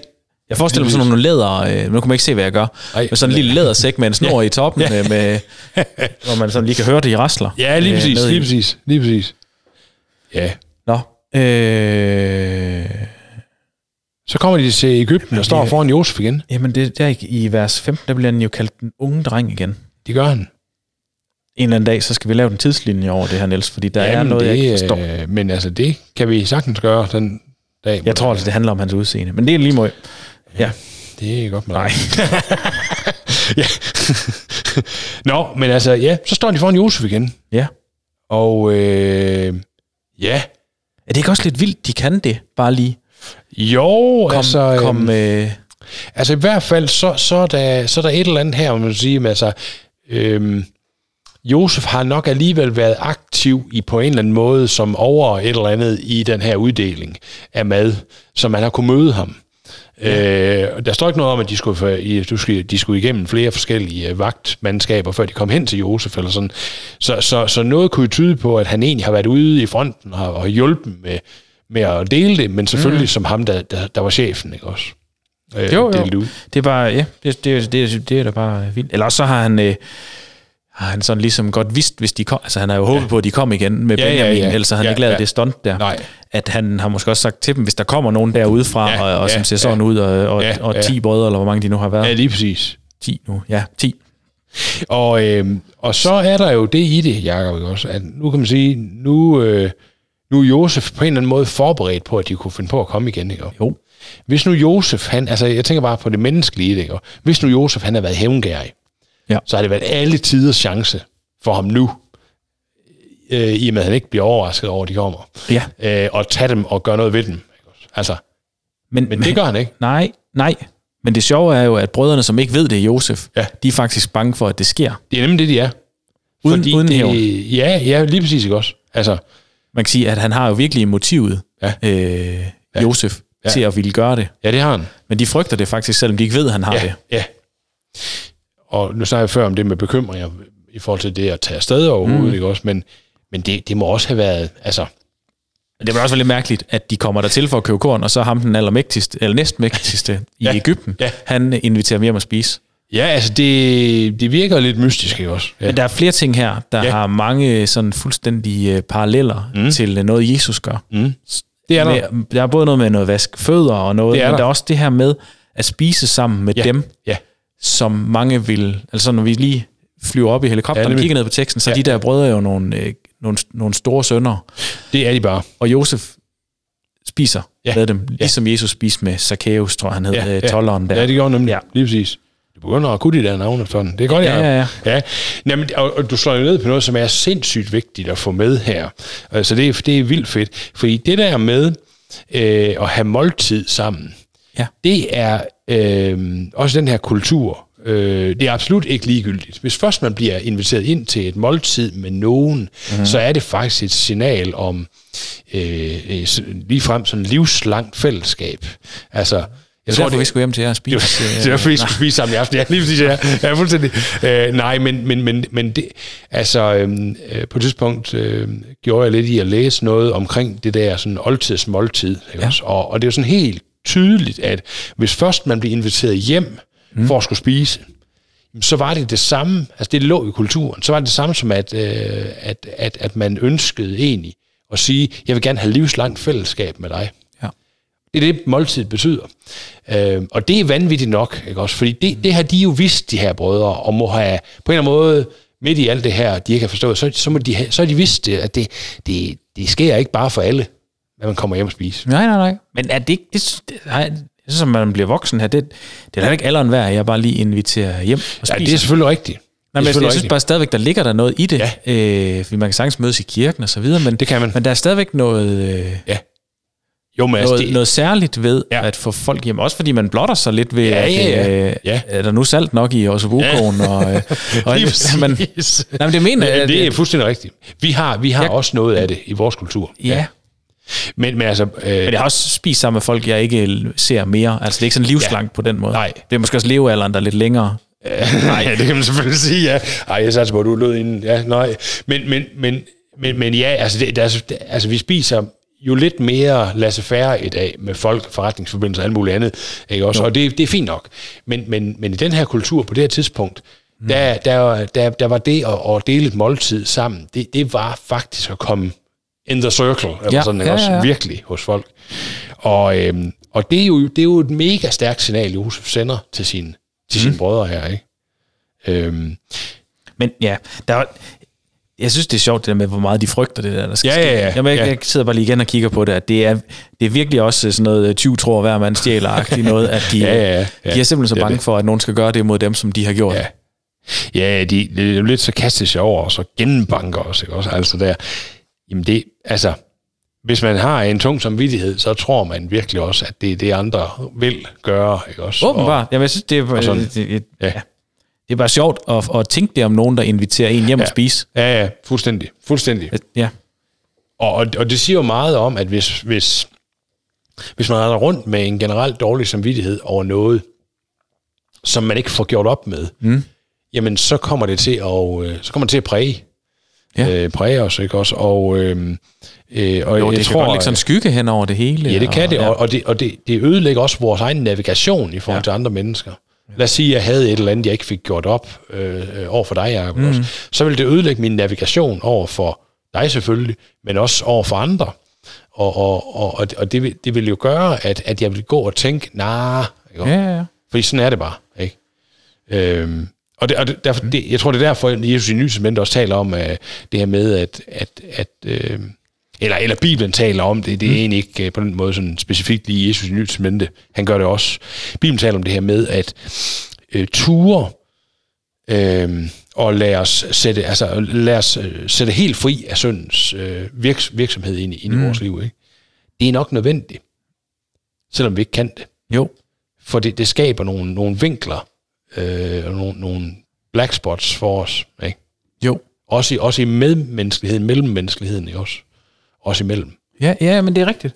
Jeg forestiller mig sådan nogle læder... Øh, nu kan man ikke se, hvad jeg gør. Nej. med sådan en lille lædersæk med en snor i toppen, Ja. øh, med, hvor man sådan lige kan høre det i rasler. Ja, lige øh, præcis, lige præcis, lige præcis. Ja. Nå. Øh, Så kommer de til Ægypten og står det- foran Josef igen. jamen, det, der i, vers 15, der bliver den jo kaldt den unge dreng igen. Det gør han. En eller anden dag, så skal vi lave en tidslinje over det her, Niels, fordi der er noget, jeg ikke forstår. Øh, men altså, det kan vi sagtens gøre den dag. Jeg tror altså, det handler om hans udseende. Men det er lige måde. Ja. Det er godt med Nej. ja. Nå, men altså, ja, så står de foran Josef igen. Ja. Og øh, ja, Er det ikke også lidt vildt, de kan det? Bare lige jo, kom, altså, kom øhm, øh, altså i hvert fald, så, så, er der, så er der et eller andet her, må man sige, men altså, øhm, Josef har nok alligevel været aktiv i på en eller anden måde, som over et eller andet i den her uddeling af mad, så man har kunne møde ham. Øh, og der står ikke noget om, at de skulle, du skulle, de skulle igennem flere forskellige øh, vagtmandskaber, før de kom hen til Josef eller sådan. Så, så, så noget kunne tyde på, at han egentlig har været ude i fronten og, og hjulpet med, med at dele det, men selvfølgelig mm. som ham, der, der, der var chefen, ikke også? Øh, Jo, jo. Det er bare, ja, det, det, det, det er da bare vildt. Eller også så har han, øh, har han sådan ligesom godt vidst, hvis de kom, altså han har jo håbet ja. på, at de kom igen med Ja, ja, Benjamin, ja. ellers har han Ja, ikke lavet ja. det stunt der. Nej. At han har måske også sagt til dem, hvis der kommer nogen derudefra, Ja, og, og som ja, ser sådan ja. ud, og, og, Ja, og ja. 10 brødre, eller hvor mange de nu har været. Ja, lige præcis. 10 nu, ja, 10. Og, øh, og så er der jo det i det, Jacob, også? At nu kan man sige, nu, øh, nu er Josef på en eller anden måde forberedt på, at de kunne finde på at komme igen, ikke? Jo. Hvis nu Josef, han, altså jeg tænker bare på det menneskelige ikke? Hvis nu Josef, han har været hævngærig, Ja. så har det været alle tiders chance for ham nu, øh, i og med at han ikke bliver overrasket over, at de kommer, Ja. øh, og tage dem og gøre noget ved dem. Altså, Men, men det gør han ikke. Nej, nej. Men det sjove er jo, at brødrene, som ikke ved det er Josef, Ja. de er faktisk bange for, at det sker. Det er nemlig det, de er. Uden- uden hævn. det, ja, ja, lige præcis, ikke også? Altså, Man kan sige, at han har jo virkelig motivet, Ja. øh, Josef, Ja. til at ville gøre det. ja, det har han. Men de frygter det faktisk, selvom de ikke ved, at han har ja, det. Ja. Og nu snakker jeg før om det med bekymringer i forhold til det at tage afsted overhovedet, mm. ikke også? Men, men det, det må også have været, altså, Det var også lidt mærkeligt, at de kommer der til for at købe korn, og så ham den allermægtigste, eller næstmægtigste i Ja. Ægypten, Ja. han inviterer dem hjem at spise. ja, altså det, det virker lidt mystisk, ikke også? Ja. Men der er flere ting her, der Ja. ja. har mange sådan fuldstændige øh, paralleller mm. til øh, noget, Jesus gør. Mm. Det er der. Med, der er både noget med noget vask fødder og noget, Det er men der. der er også det her med at spise sammen med Ja. dem, Ja. Som mange vil... Altså når vi lige flyver op i helikopteren Ja, og kigger ned på teksten, så Ja. ja. de der brødre er jo nogle, øh, nogle, nogle store sønner. Det er de bare. Og Josef spiser Ja. ja. med dem, ligesom Jesus spiste med Zacchaeus, tror han hed, Ja, ja, ja. ja. tolleren der. Ja, det gjorde han nemlig. Ja. Ja. Lige præcis. Du begynder at kunne de der navne sådan. Det er godt, Ja, ja, ja. ja. Jamen, og, og, du slår jo ned på noget, som er sindssygt vigtigt at få med her. Altså, det er, det er vildt fedt. Fordi det der med øh, at have måltid sammen, Ja. det er øh, også den her kultur. Øh, det er absolut ikke ligegyldigt. Hvis først man bliver inviteret ind til et måltid med nogen, mm-hmm. så er det faktisk et signal om øh, øh, ligefrem sådan livslangt fællesskab. Altså, jeg Jeg tror, vi skulle hjem til jer og spise. det øh, var fordi, vi skulle spise sammen i aften. Ja, lige præcis, ja. ja fuldstændig. Øh, nej, men, men, men, men det, altså, øhm, øh, på et tidspunkt øh, gjorde jeg lidt i at læse noget omkring det der sådan oldtidsmåltid. Ja. også? Og, og det er jo sådan helt tydeligt, at hvis først man bliver inviteret hjem mm. for at skulle spise, så var det det samme, altså det lå i kulturen, så var det det samme som, at, øh, at, at, at man ønskede egentlig at sige, jeg vil gerne have livslangt fællesskab med dig. Ja. Det er det, måltid betyder. Øh, og det er vanvittigt nok, ikke også? Fordi det, det har de jo vidst, de her brødre, og må have på en eller anden måde, midt i alt det her, de ikke har forstået, så, så, må de have, så har de vidst, at det, det, det sker ikke bare for alle, at man kommer hjem og spiser. Nej, nej, nej. Men er det ikke... Det, nej, jeg synes, at man bliver voksen her, det, det er heller ikke alderen værd, at jeg bare lige inviterer hjem og Ja, spiser. det er selvfølgelig rigtigt. Nej, det er men jeg, jeg synes bare stadigvæk, der ligger der noget i det. Ja. Øh, fordi man kan sagtens mødes i kirken og så videre, men, Det kan man. men der er stadigvæk noget, øh, Jo, men altså, noget, det, noget særligt ved Ja. ja. at få folk hjem. Også fordi man blotter sig lidt ved, Ja, at ja, ja. Øh, Ja. er der nu salt nok i Ossobukoen? Ja. Og, øh, og, Lige men, præcis. nej, men det mener jeg... det, det er fuldstændig rigtigt. Vi har, vi har Jeg- også noget af det i vores kultur. Ja, Men, men altså... Øh, men jeg har også spist sammen med folk, jeg ikke ser mere. Altså, det er ikke sådan livslangt ja. på den måde. Nej. Det er måske også levealderen, der er lidt længere. Nej, det kan man selvfølgelig sige, ja. Ej, jeg satser på, at du lød inden. Ja, nej. Men, men, men, men, men ja, altså, det, der, er så- altså, vi spiser jo lidt mere laissez-faire i dag med folk, forretningsforbindelser og alt muligt andet. Ikke også? Og det, det er fint nok. Men, men, men i den her kultur, på det her tidspunkt, mm. der, der, der, der var det at, at dele et måltid sammen, det, det var faktisk at komme in the circle, eller Ja, sådan, ja, også? ja, ja. Virkelig hos folk. Og, øhm, og det, er jo, det er jo et mega stærkt signal, Josef sender til sine, til sine brødre her, ikke? Øhm, Men ja, der er, jeg synes, det er sjovt det der med, hvor meget de frygter det der, der skal Ja, ske. ja, ja. Jamen, jeg, Ja. jeg sidder bare lige igen og kigger på det, at det er, det er virkelig også sådan noget 20 tror hver mand stjæler noget, at de, Ja, ja, ja. de er simpelthen så bange det. for, at nogen skal gøre det mod dem, som de har gjort. Ja. Ja, de, det er jo lidt sig over, og så genbanker os, ikke også? Altså der, jamen det, altså, hvis man har en tung samvittighed, så tror man virkelig også, at det er det, andre vil gøre, ikke også? Åbenbart. Jamen, jeg synes, det er, og sådan. det, det, Ja. ja. det er bare sjovt at, at tænke det om nogen, der inviterer en hjem ja. At spise. Ja, ja, fuldstændig. Fuldstændig. Ja. Og, og, og det siger jo meget om, at hvis, hvis, hvis man render rundt med en generelt dårlig samvittighed over noget, som man ikke får gjort op med, mm. jamen så kommer det til at, øh, så kommer det til at præge. Ja. øh, præger os, ikke også? Og, øh, øh, og Jo, jeg det tror, kan godt lægge sådan en skygge hen over det hele. Ja, det kan det, ja. og, og, det, og det, det ødelægger også vores egen navigation i forhold ja. til andre mennesker. Lad os sige, at jeg havde et eller andet, jeg ikke fik gjort op øh, øh, over for dig, Jacob, mm. også. så ville det ødelægge min navigation over for dig selvfølgelig, men også over for andre. Og, og, og, og, og det, vil, det vil jo gøre, at, at jeg vil gå og tænke, nah, ikke? Ja, ja, ja. Fordi sådan er det bare, ikke? Øhm, og det, og det, derfor, det, jeg tror, det er derfor, at Jesus i Nye Testament også taler om uh, det her med, at, at, at uh, eller, eller Bibelen taler om det, det er mm. egentlig ikke uh, på den måde sådan specifikt lige Jesus i Nye Testament, han gør det også. Bibelen taler om det her med, at uh, ture uh, og lad os sætte, altså, lad os uh, sætte helt fri af syndens uh, virks, virksomhed ind, i- ind i Mm. vores liv. Ikke? Det er nok nødvendigt, selvom vi ikke kan det. Jo. For det, det skaber nogle, nogle vinkler, øh, og nogle, nogle black spots for os. Ikke? Jo. Også, i, også i medmenneskeligheden, mellemmenneskeligheden ikke også? Også imellem. Ja, ja, men det er rigtigt.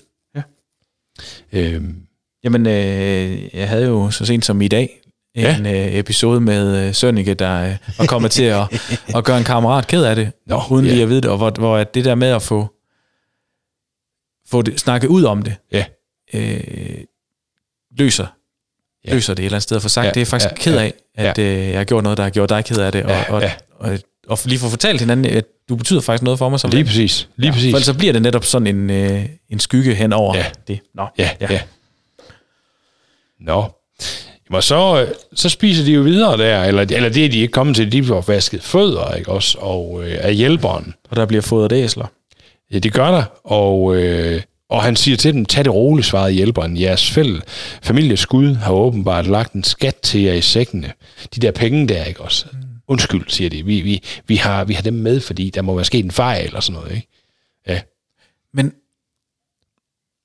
Øhm, Jamen, øh, jeg havde jo så sent som i dag en ja. øh, episode med øh, Sønneke, der øh, var kommet til at, at gøre en kammerat ked af det, Nå, uden ja. lige at vide det, og hvor, hvor at det der med at få, få det, snakket ud om det, ja, øh, løser, Ja. ja. løser det et eller andet sted, og få sagt, Ja, ja, det er jeg faktisk ja, ja, ked ja, af, at øh, jeg har gjort noget, der har gjort dig ked af det, og, Ja, og, ja. og, og, og lige få fortalt hinanden, at du betyder faktisk noget for mig som lige ven. præcis. Lige ja, præcis. For ellers så bliver det netop sådan en, øh, en skygge hen over Ja. det. Nå, Ja, ja. ja. Nå. Jamen, så, øh, så spiser de jo videre der, eller, eller det er de ikke kommet til, de får vasket fødder, ikke også, og øh, af hjælperen. Og der bliver fodret æsler. Ja, det gør der, og, øh, og han siger til dem, tag det roligt, svarede hjælperen. Jeres fæld, families Gud har åbenbart lagt en skat til jer i sækkene. De der penge der, ikke også? Undskyld, siger de. Vi, vi, vi, har, vi har dem med, fordi der må være sket en fejl eller sådan noget, ikke? Ja. Men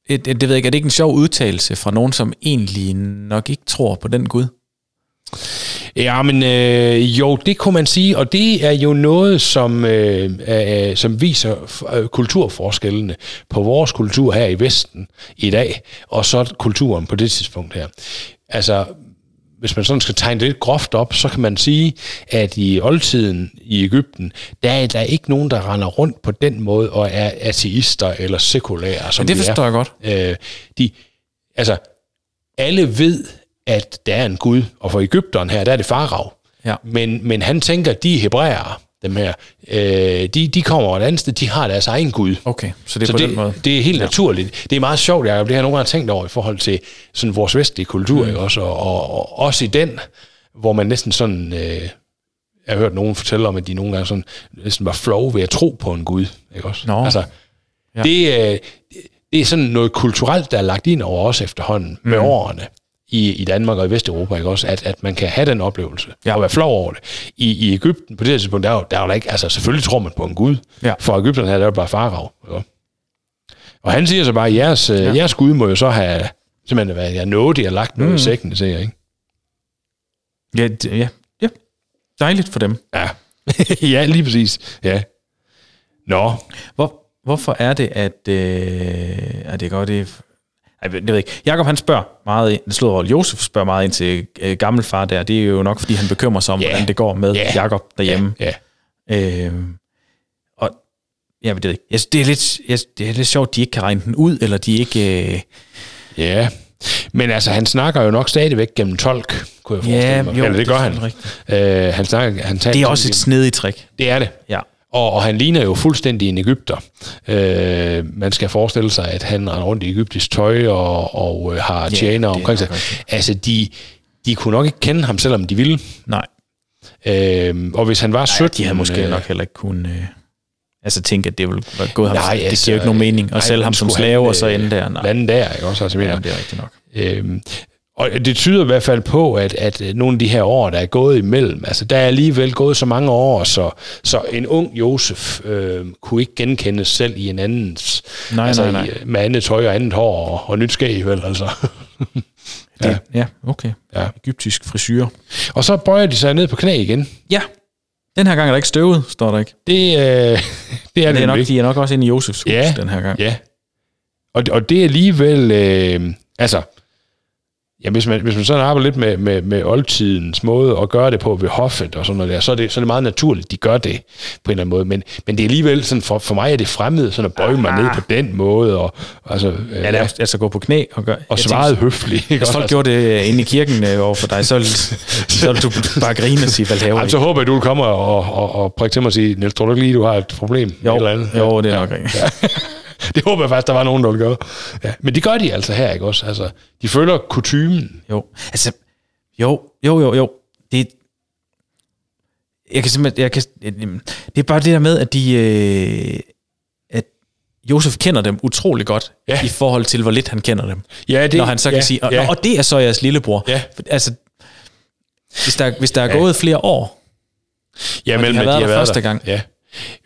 det, det ved jeg ikke, er det ikke en sjov udtalelse fra nogen, som egentlig nok ikke tror på den Gud? Ja, men øh, jo, det kunne man sige, og det er jo noget, som, øh, øh, som viser øh, kulturforskellene på vores kultur her i Vesten i dag, og så kulturen på det tidspunkt her. Altså, hvis man sådan skal tegne det lidt groft op, så kan man sige, at i oldtiden i Ægypten, der er der ikke nogen, der render rundt på den måde og er ateister eller sekulære, som Men det vi er. forstår jeg godt. Øh, de, altså, alle ved, at der er en Gud, og for Ægypteren her, der er det farag. Ja. Men, men han tænker, de er hebræere, dem her, øh, de, de kommer et andet sted, de har deres egen Gud. Okay, så det er Så på det, den måde. det er helt ja. naturligt. Det er meget sjovt, Jacob. Det har jeg nogle gange tænkt over i forhold til sådan vores vestlige kultur, mm. Også, og, og, og, også i den, hvor man næsten sådan... Øh, jeg har hørt nogen fortælle om, at de nogle gange sådan, næsten var flove ved at tro på en Gud. Ikke også? Nå. Altså, Ja. det, øh, det er sådan noget kulturelt, der er lagt ind over os efterhånden med Mm. årene i, i Danmark og i Vesteuropa, ikke også? At, at man kan have den oplevelse Ja. og være flov over det. I, I Ægypten, på det her tidspunkt, der, er jo- der er jo da ikke, altså selvfølgelig tror man på en Gud. Ja. For Ægypten her, der er jo bare farag. Ikke? Og han siger så bare, at jeres, ja. jeres Gud må jo så have simpelthen været jeg nåde, de har lagt noget mm. I sækken, siger jeg, ikke? Ja, d- ja, ja. Dejligt for dem. Ja. ja, lige præcis. Ja. Nå, Hvor, hvorfor er det, at... Øh, er det godt, det... Det ved jeg ikke. Jakob han spørger meget, ind- slået over, Josef spørger meget ind til øh, gammelfar der. Det er jo nok, fordi han bekymrer sig om, Ja. yeah. hvordan det går med Ja. Jakob derhjemme. ja, ja. Øh, og jeg ved det ikke. Jeg det er lidt, jeg, det er lidt sjovt, de ikke kan regne den ud, eller de ikke... Øh, Ja, men altså, han snakker jo nok stadigvæk gennem tolk, kunne jeg forestille mig. Eller det gør er han. Øh, han snakker, han taler Det er også et snedigt trick. Det er det. Ja. Og, og han ligner jo fuldstændig en Ægypter. Øh, man skal forestille sig, at han render rundt i egyptisk tøj og, og øh, har Ja, tjener det er omkring sig. Altså, de, de kunne nok ikke kende ham, selvom de ville. Nej, Øh, og hvis han var 17... Ej, de havde måske øh, nok heller ikke kunnet... Øh, altså tænke, at det ville være gået ham. Nej, det altså, giver jo ikke nogen mening at nej, sælge ham som slave, han, og så øh, ende der. Nej, Lande der, ikke også? Altså, ja, det er rigtigt nok. Øhm, og det tyder i hvert fald på, at, at øh, nogle af de her år, der er gået imellem, altså der er alligevel gået så mange år, så, så en ung Josef øh, kunne ikke genkendes selv i en andens, Nej, altså nej, nej. I, med andet tøj og andet hår og, og nyt skæg, vel, altså. Det, ja. ja, okay. Ja. Egyptisk frisyr. og så bøjer de sig ned på knæ igen. Ja, den her gang er der ikke støvet, står der ikke. Det, øh, det er Det er det nok, ikke. de er nok også inde i Josefs hus Ja. den her gang. Ja. Og, og det er alligevel, øh, altså, Ja, hvis man, hvis man sådan arbejder lidt med, med, med oldtidens måde at gøre det på ved hoffet og sådan noget der, så er, det, så er det meget naturligt, de gør det på en eller anden måde. Men, men det er alligevel sådan, for, for mig er det fremmed, sådan at bøje mig ned på den måde, og altså, Ja, det er, altså gå på knæ og gøre... og svaret høfligt. ikke Hvis folk også? gjorde det øh, inde i kirken øh, over for dig, så, ville- du bare grine og sige, hvad laver Jamen, så håber jeg, du vil komme og, og, og, og prikke til mig og sige, Niels, tror du ikke lige, du har et problem? Jo, eller andet? jo, det er nok rigtigt. det håber jeg faktisk, der var nogen, der ville gøre. Ja. Men det gør de altså her, ikke også? Altså, de følger kutumen. Jo, altså, jo, jo, jo, jo. Det, jeg kan simpelthen, jeg kan, det er bare det der med, at de, øh, at Josef kender dem utrolig godt, Ja. i forhold til, hvor lidt han kender dem. Ja, det, når han så ja, kan sige, og, ja. og det er så jeres lillebror. Ja. Altså, hvis der, hvis der er Ja. gået flere år, Ja, Og de har været der første der. gang. Ja.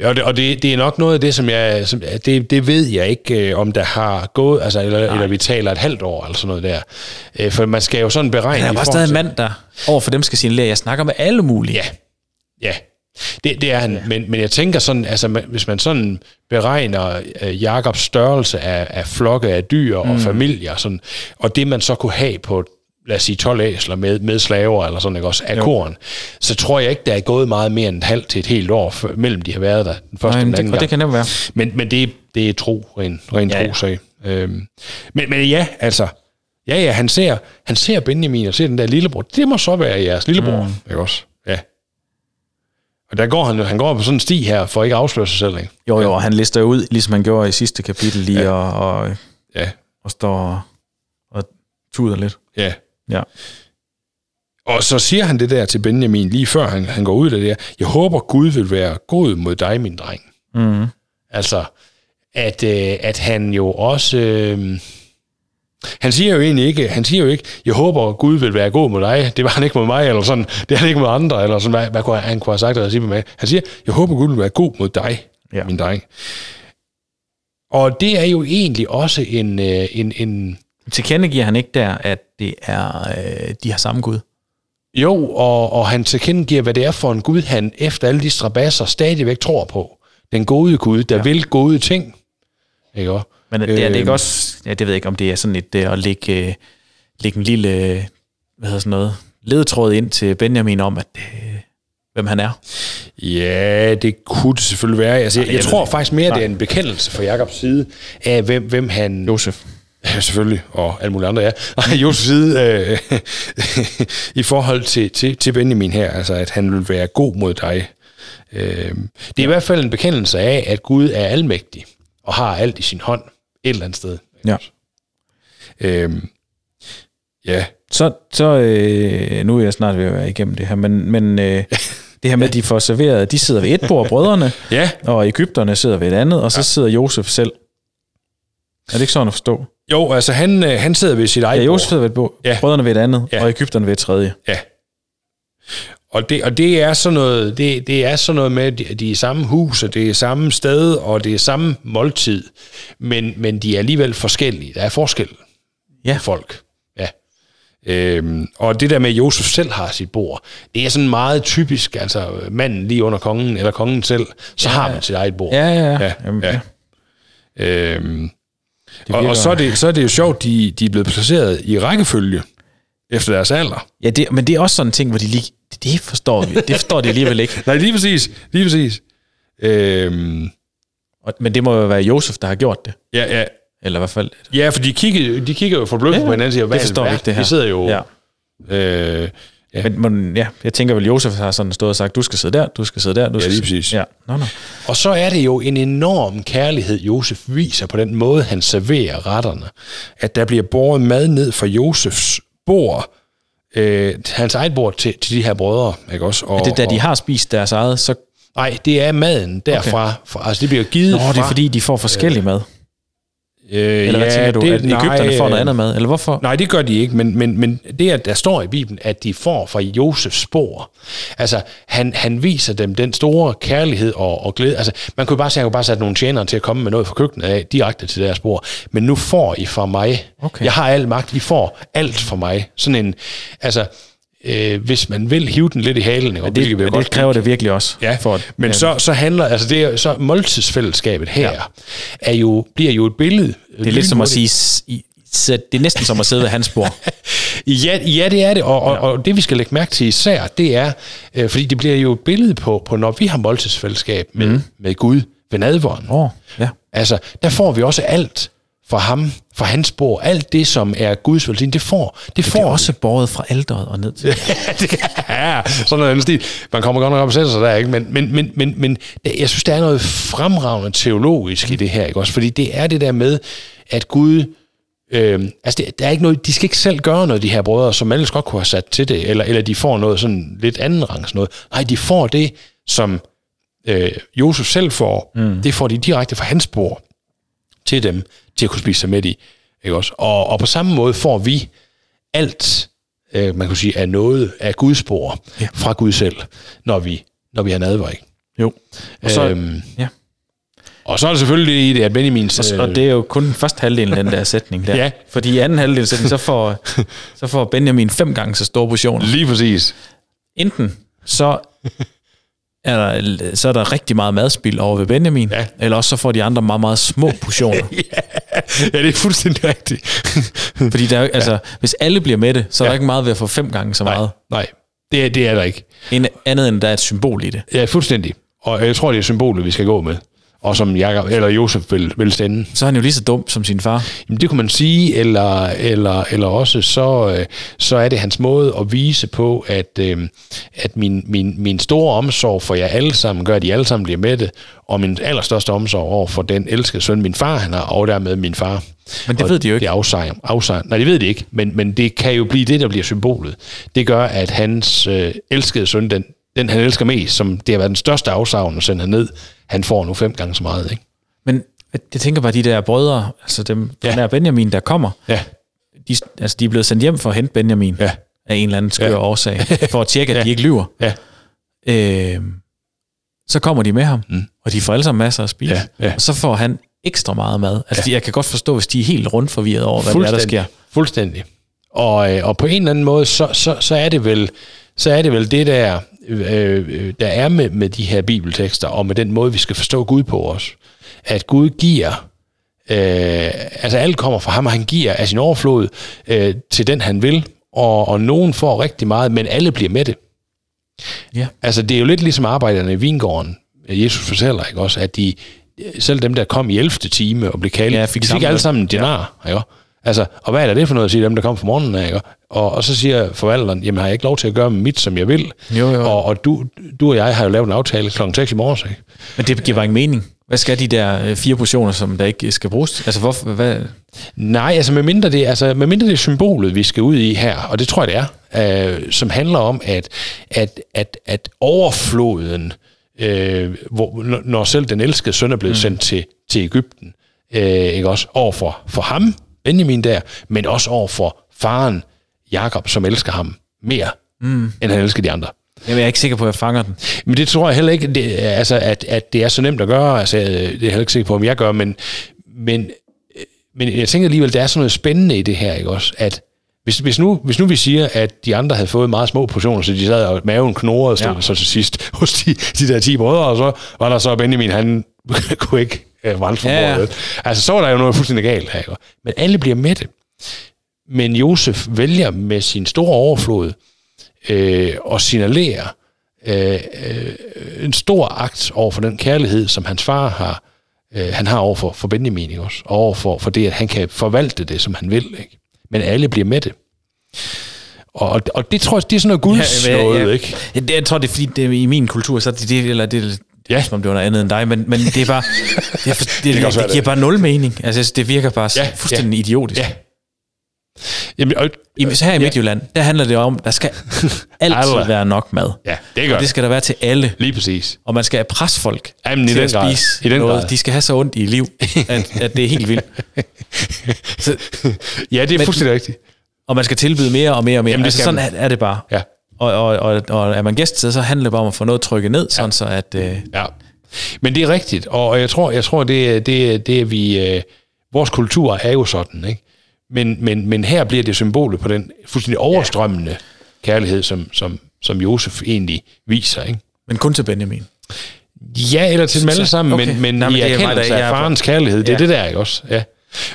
Ja, og det, og det, det er nok noget af det, som jeg... Som, det, det ved jeg ikke, øh, om der har gået... Altså, eller, eller vi taler et halvt år, eller sådan noget der. Øh, For man skal jo sådan beregne... han er bare stadig en mand, der over for dem skal signalere, jeg snakker med alle mulige. Ja, ja. Det, det er han. Ja. Men, men jeg tænker sådan, altså hvis man sådan beregner øh, Jakobs størrelse af, af flokke af dyr mm. og familier, sådan, og det man så kunne have på lad os sige 12 æsler med, med slaver eller sådan, ikke også, af korn, så tror jeg ikke, der er gået meget mere end et halvt til et helt år, for, mellem de har været der den første Nej, og den det, anden og gang. det kan nemt være. Men, men det, det er tro, ren, ren Ja, ja, ja. tro sag. Øhm, men, men ja, altså, ja, ja, han ser, han ser Benjamin og ser den der lillebror. Det må så være jeres lillebror, mm. ikke også? Ja. Og der går han, han går på sådan en sti her, for ikke at afsløre sig selv, ikke? Jo, jo, og han lister ud, ligesom han gjorde i sidste kapitel, lige ja. og, og, Ja, og står og, og tuder lidt. ja. Ja. Og så siger han det der til Benjamin, lige før han, han går ud af det der, jeg håber Gud vil være god mod dig, min dreng. Mm. Altså, at, øh, at han jo også... Øh, han siger jo egentlig ikke, han siger jo ikke, jeg håber, at Gud vil være god mod dig. Det var han ikke mod mig, eller sådan. Det er han ikke mod andre, eller sådan. Hvad, hvad kunne han, han kunne have sagt, eller sige med mig. Han siger, jeg håber, Gud vil være god mod dig, Ja. ja. min dreng. Og det er jo egentlig også en, øh, en, en Tilkendegiver han ikke der, at det er, øh, de har samme Gud? jo, og, og han tilkendegiver, hvad det er for en Gud, han efter alle de strabasser stadigvæk tror på. Den gode Gud, der ja. vil gode ting. Ikke også? Men det, er det ikke Øhm. også, ja, det ved jeg ikke, om det er sådan et, øh, at lægge, øh, lægge en lille, hvad hedder sådan noget, ledetråd ind til Benjamin om, at, øh, hvem han er. Ja, det kunne det selvfølgelig være. Altså, jeg, jeg tror faktisk mere, det er en bekendelse fra Jakobs side af, hvem, hvem han... Josef. Ja, selvfølgelig, og alle mulige andre, ja. Og Josefs side øh, i forhold til, til, til Benjamin her, altså at han vil være god mod dig. Øh, det er i hvert fald en bekendelse af, at Gud er almægtig og har alt i sin hånd et eller andet sted. Ja. Øh, ja, Så, så øh, nu er jeg snart ved at være igennem det her, men, men øh, det her med, at de får serveret, de sidder ved et bord, brødrene, ja, og Ægypterne sidder ved et andet, og så sidder Josef selv. Er det ikke sådan at forstå? Jo, altså han, øh, han sidder ved sit eget Ja. Josef sidder ved et bord, Ja. brødrene ved et andet, Ja. og Ægypterne ved et tredje. Ja. Og det, og det er sådan noget, det, det er sådan noget med, at de, de er samme hus, og det er samme sted, og det er samme måltid, men, men de er alligevel forskellige. Der er forskel Ja. folk. Ja. Øhm, og det der med, at Josef selv har sit bord, det er sådan meget typisk, altså manden lige under kongen, eller kongen selv, så ja. har man sit eget bord. Ja, ja, ja. Ja, Jamen, ja. Øhm, Det og, og så, er det, så er det jo sjovt, de, de er blevet placeret i rækkefølge efter deres alder. Ja, det, men det er også sådan en ting, hvor de lige... Det, forstår vi. Det forstår de alligevel ikke. Nej, lige præcis. Lige præcis. Øhm, Og, men det må jo være Josef, der har gjort det. ja, ja. Eller i hvert fald... Ja, for de kigger, de kigger jo forbløffet Ja, på hinanden og siger, hvad det forstår vi ikke, det her. Vi sidder jo... Ja. Øh, ja. Men, men ja, jeg tænker vel, Josef har sådan stået og sagt, du skal sidde der, du skal sidde der, du skal lige præcis. Ja, nå, nå. Og så er det jo en enorm kærlighed, Josef viser på den måde, han serverer retterne. At der bliver båret mad ned fra Josefs bord, øh, hans eget bord til, til de her brødre. Ikke også? Og, Er det da de har spist deres eget, så... Nej, det er maden derfra. Okay. Fra, altså det bliver givet Nå, fra... det er fordi, de får forskellig mad. Øh, Eller hvad tænker du, det- at Ægypterne får noget øh, andet mad? Eller hvorfor? Nej, det gør de ikke, men, men, men det, at der står i Bibelen, at de får fra Josefs spor, altså han, han viser dem den store kærlighed og, og glæde. Altså, man kunne bare sige, at han kunne bare sætte nogle tjenere til at komme med noget fra køkkenet af, direkte til deres spor. Men nu får I fra mig. Okay. Jeg har al magt, I får alt fra mig. Sådan en, altså, øh, hvis man vil hive den lidt i halen, og Det, det, det kræver det virkelig også. Ja, for at, men ja, så, så handler, altså det så måltidsfællesskabet her, ja. er jo, bliver jo et billede. Det er lidt som at sige, "S- I, så det er næsten som at sidde ved hans bord. Ja, ja, det er det, og, og, og det vi skal lægge mærke til især, det er, øh, fordi det bliver jo et billede på, på når vi har måltidsfællesskab med, mm. med Gud ved nadvåren. Åh, ja. Altså, der får vi også alt fra ham, fra hans bord, alt det, som er Guds velsignelse, det får, det, Det får er vi. også båret fra alderet og ned til. ja, sådan noget stil. Man kommer godt nok op og sætter sig der, ikke? Men, men, men, men, men det- jeg synes, der er noget fremragende teologisk i det her, ikke også? Fordi det er det der med, at Gud... Øh, altså, det, der er ikke noget, de skal ikke selv gøre noget, de her brødre, som ellers godt kunne have sat til det, eller, eller de får noget sådan lidt anden rangs noget. Nej, de får det, som øh, Josef selv får. Mm. Det får de direkte fra hans bord til dem, til at kunne spise sig med i. Ikke også? Og, og på samme måde får vi alt, øh, man kan sige, af noget af Guds spor ja. fra Gud selv, når vi, når vi har nadver, ikke? Jo. Og så, øhm, ja. og så er det selvfølgelig i det, at Benjamins... Og, og det er jo kun den første halvdel af den der sætning der. Ja. Fordi i anden halvdel af sætningen, så får, så får Benjamin fem gange så store portioner. Lige præcis. Enten så er der, så er der rigtig meget madspild over ved Benjamin, Ja. eller også så får de andre meget, meget små portioner. Ja, det er fuldstændig rigtigt. Fordi der er, altså, hvis alle bliver med det, så er der ikke meget ved at få fem gange så meget. Nej, det er, det er der ikke. En, andet end der er et symbol i det. Ja, fuldstændig. Og jeg tror, det er symbolet, vi skal gå med. Og som Jacob, eller Josef vil, vil stænde. Så er han jo lige så dum som sin far. Jamen, det kunne man sige, eller, eller, eller også så, øh, så er det hans måde at vise på, at, øh, at min, min, min store omsorg for jer alle sammen gør, at I alle sammen bliver med det, og min allerstørste omsorg over for den elskede søn, min far han har, og dermed min far. Men det og ved de jo ikke. Det er afsejr, afsejr. Nej, det ved de ikke, men, men det kan jo blive det, der bliver symbolet. Det gør, at hans øh, elskede søn, den, den han elsker mest, som det har været den største afsavn at sende ned, han får nu fem gange så meget. Ikke? Men jeg tænker bare, de der brødre, altså dem Ja. nær Benjamin, der kommer, Ja, de, altså de er blevet sendt hjem for at hente Benjamin ja, af en eller anden skør Ja. årsag, for at tjekke, at Ja. de ikke lyver. ja. Øh, så kommer de med ham, Mm. og de får alle sammen masser at spise. Ja, ja. Og så får han ekstra meget mad. Altså, ja. jeg kan godt forstå, hvis de er helt rundt forvirret over, hvad det er, der sker. Fuldstændig. Og, øh, og på en eller anden måde, så, så, så, er, det vel, så er det vel det der, øh, der er med, med de her bibeltekster, og med den måde, vi skal forstå Gud på os. At Gud giver, øh, altså alt kommer fra ham, og han giver af sin overflod øh, til den, han vil, og, og nogen får rigtig meget, men alle bliver med det. Ja. Altså, det er jo lidt ligesom arbejderne i vingården. Jesus fortæller, ikke også, at de, selv dem, der kom i 11. time og blev kaldt, Ja, fik fik, de fik alle sammen en dinar, ja. ikke? Altså, og hvad er det for noget at sige, dem der kom fra morgenen af, ikke? Og, og så siger forvalteren, jamen har jeg ikke lov til at gøre mit, som jeg vil? Jo, jo. Og, og du, du og jeg har jo lavet en aftale kl. 6 i morges, ikke? Men det giver bare ingen mening. Hvad skal de der øh, fire portioner, som der ikke skal bruges? Altså, hvorfor, hvad? Nej, altså med mindre det, altså med mindre det er symbolet, vi skal ud i her, og det tror jeg, det er, øh, som handler om, at, at, at, at overfloden, øh, hvor, når- når selv den elskede søn er blevet mm. sendt til, til Ægypten, øh, ikke også, over for, for ham, Benjamin der, men også over for faren, Jakob, som elsker ham mere, mm. end han elsker de andre. Jamen, jeg er ikke sikker på, at jeg fanger den. Men det tror jeg heller ikke, det, altså, at, at det er så nemt at gøre. Altså, det er jeg heller ikke sikker på, om jeg gør, men, men, men jeg tænker alligevel, der er sådan noget spændende i det her, ikke også? At hvis, hvis, nu, hvis nu vi siger, at de andre havde fået meget små portioner, så de sad og maven knurrede ja. Så til sidst hos de, de der 10 brødre, og så var der så Benjamin, han kunne ikke øh, fra Ja, ja. Altså, så var der jo noget fuldstændig galt her, ikke? Men alle bliver med det. Men Josef vælger med sin store overflod øh, og signalerer øh, øh, en stor akt over for den kærlighed, som hans far har, øh, han har over for, for Benjamin også, og over for, for det, at han kan forvalte det, som han vil. Ikke? Men alle bliver med det. Og, og det tror jeg, det er sådan noget guds ja, noget, ikke? Ja, det, jeg tror, det er fordi, det er i min kultur, så er det, det eller det, er- Ja. som om det var noget andet end dig, men, men det er bare, det, er, for- det, det, det, være det giver det. bare nul mening. Altså, det virker bare Ja, ja, fuldstændig idiotisk. Ja. Jamen, og, I, så her i Midtjylland, der handler det om, der skal altid være nok mad. ja, det gør Og det det. skal der være til alle. Lige præcis. Og man skal presse folk Jamen, i til den at grad. spise I den noget. grad. De skal have så ondt i liv, at, at det er helt vildt. Så, Ja, det er Men- fuldstændig rigtigt. og man skal tilbyde mere og mere og mere. Jamen, det altså, sådan man. er, er det bare. Ja. Og, og, og, og er man gæststed, så handler det bare om at få noget trykket ned, sådan så at... Øh, Ja. Men det er rigtigt, og jeg tror, jeg tror det, er- det, det vi... Øh, vores kultur er jo sådan, ikke? Men, men, men her bliver det symbolet på den fuldstændig overstrømmende ja. kærlighed, som, som, som Josef egentlig viser, ikke? men kun til Benjamin. Ja, eller til dem alle sammen, Okay. men, men i men er mig, erkendelse af farens kærlighed, det er Ja. det der, ikke også? Ja.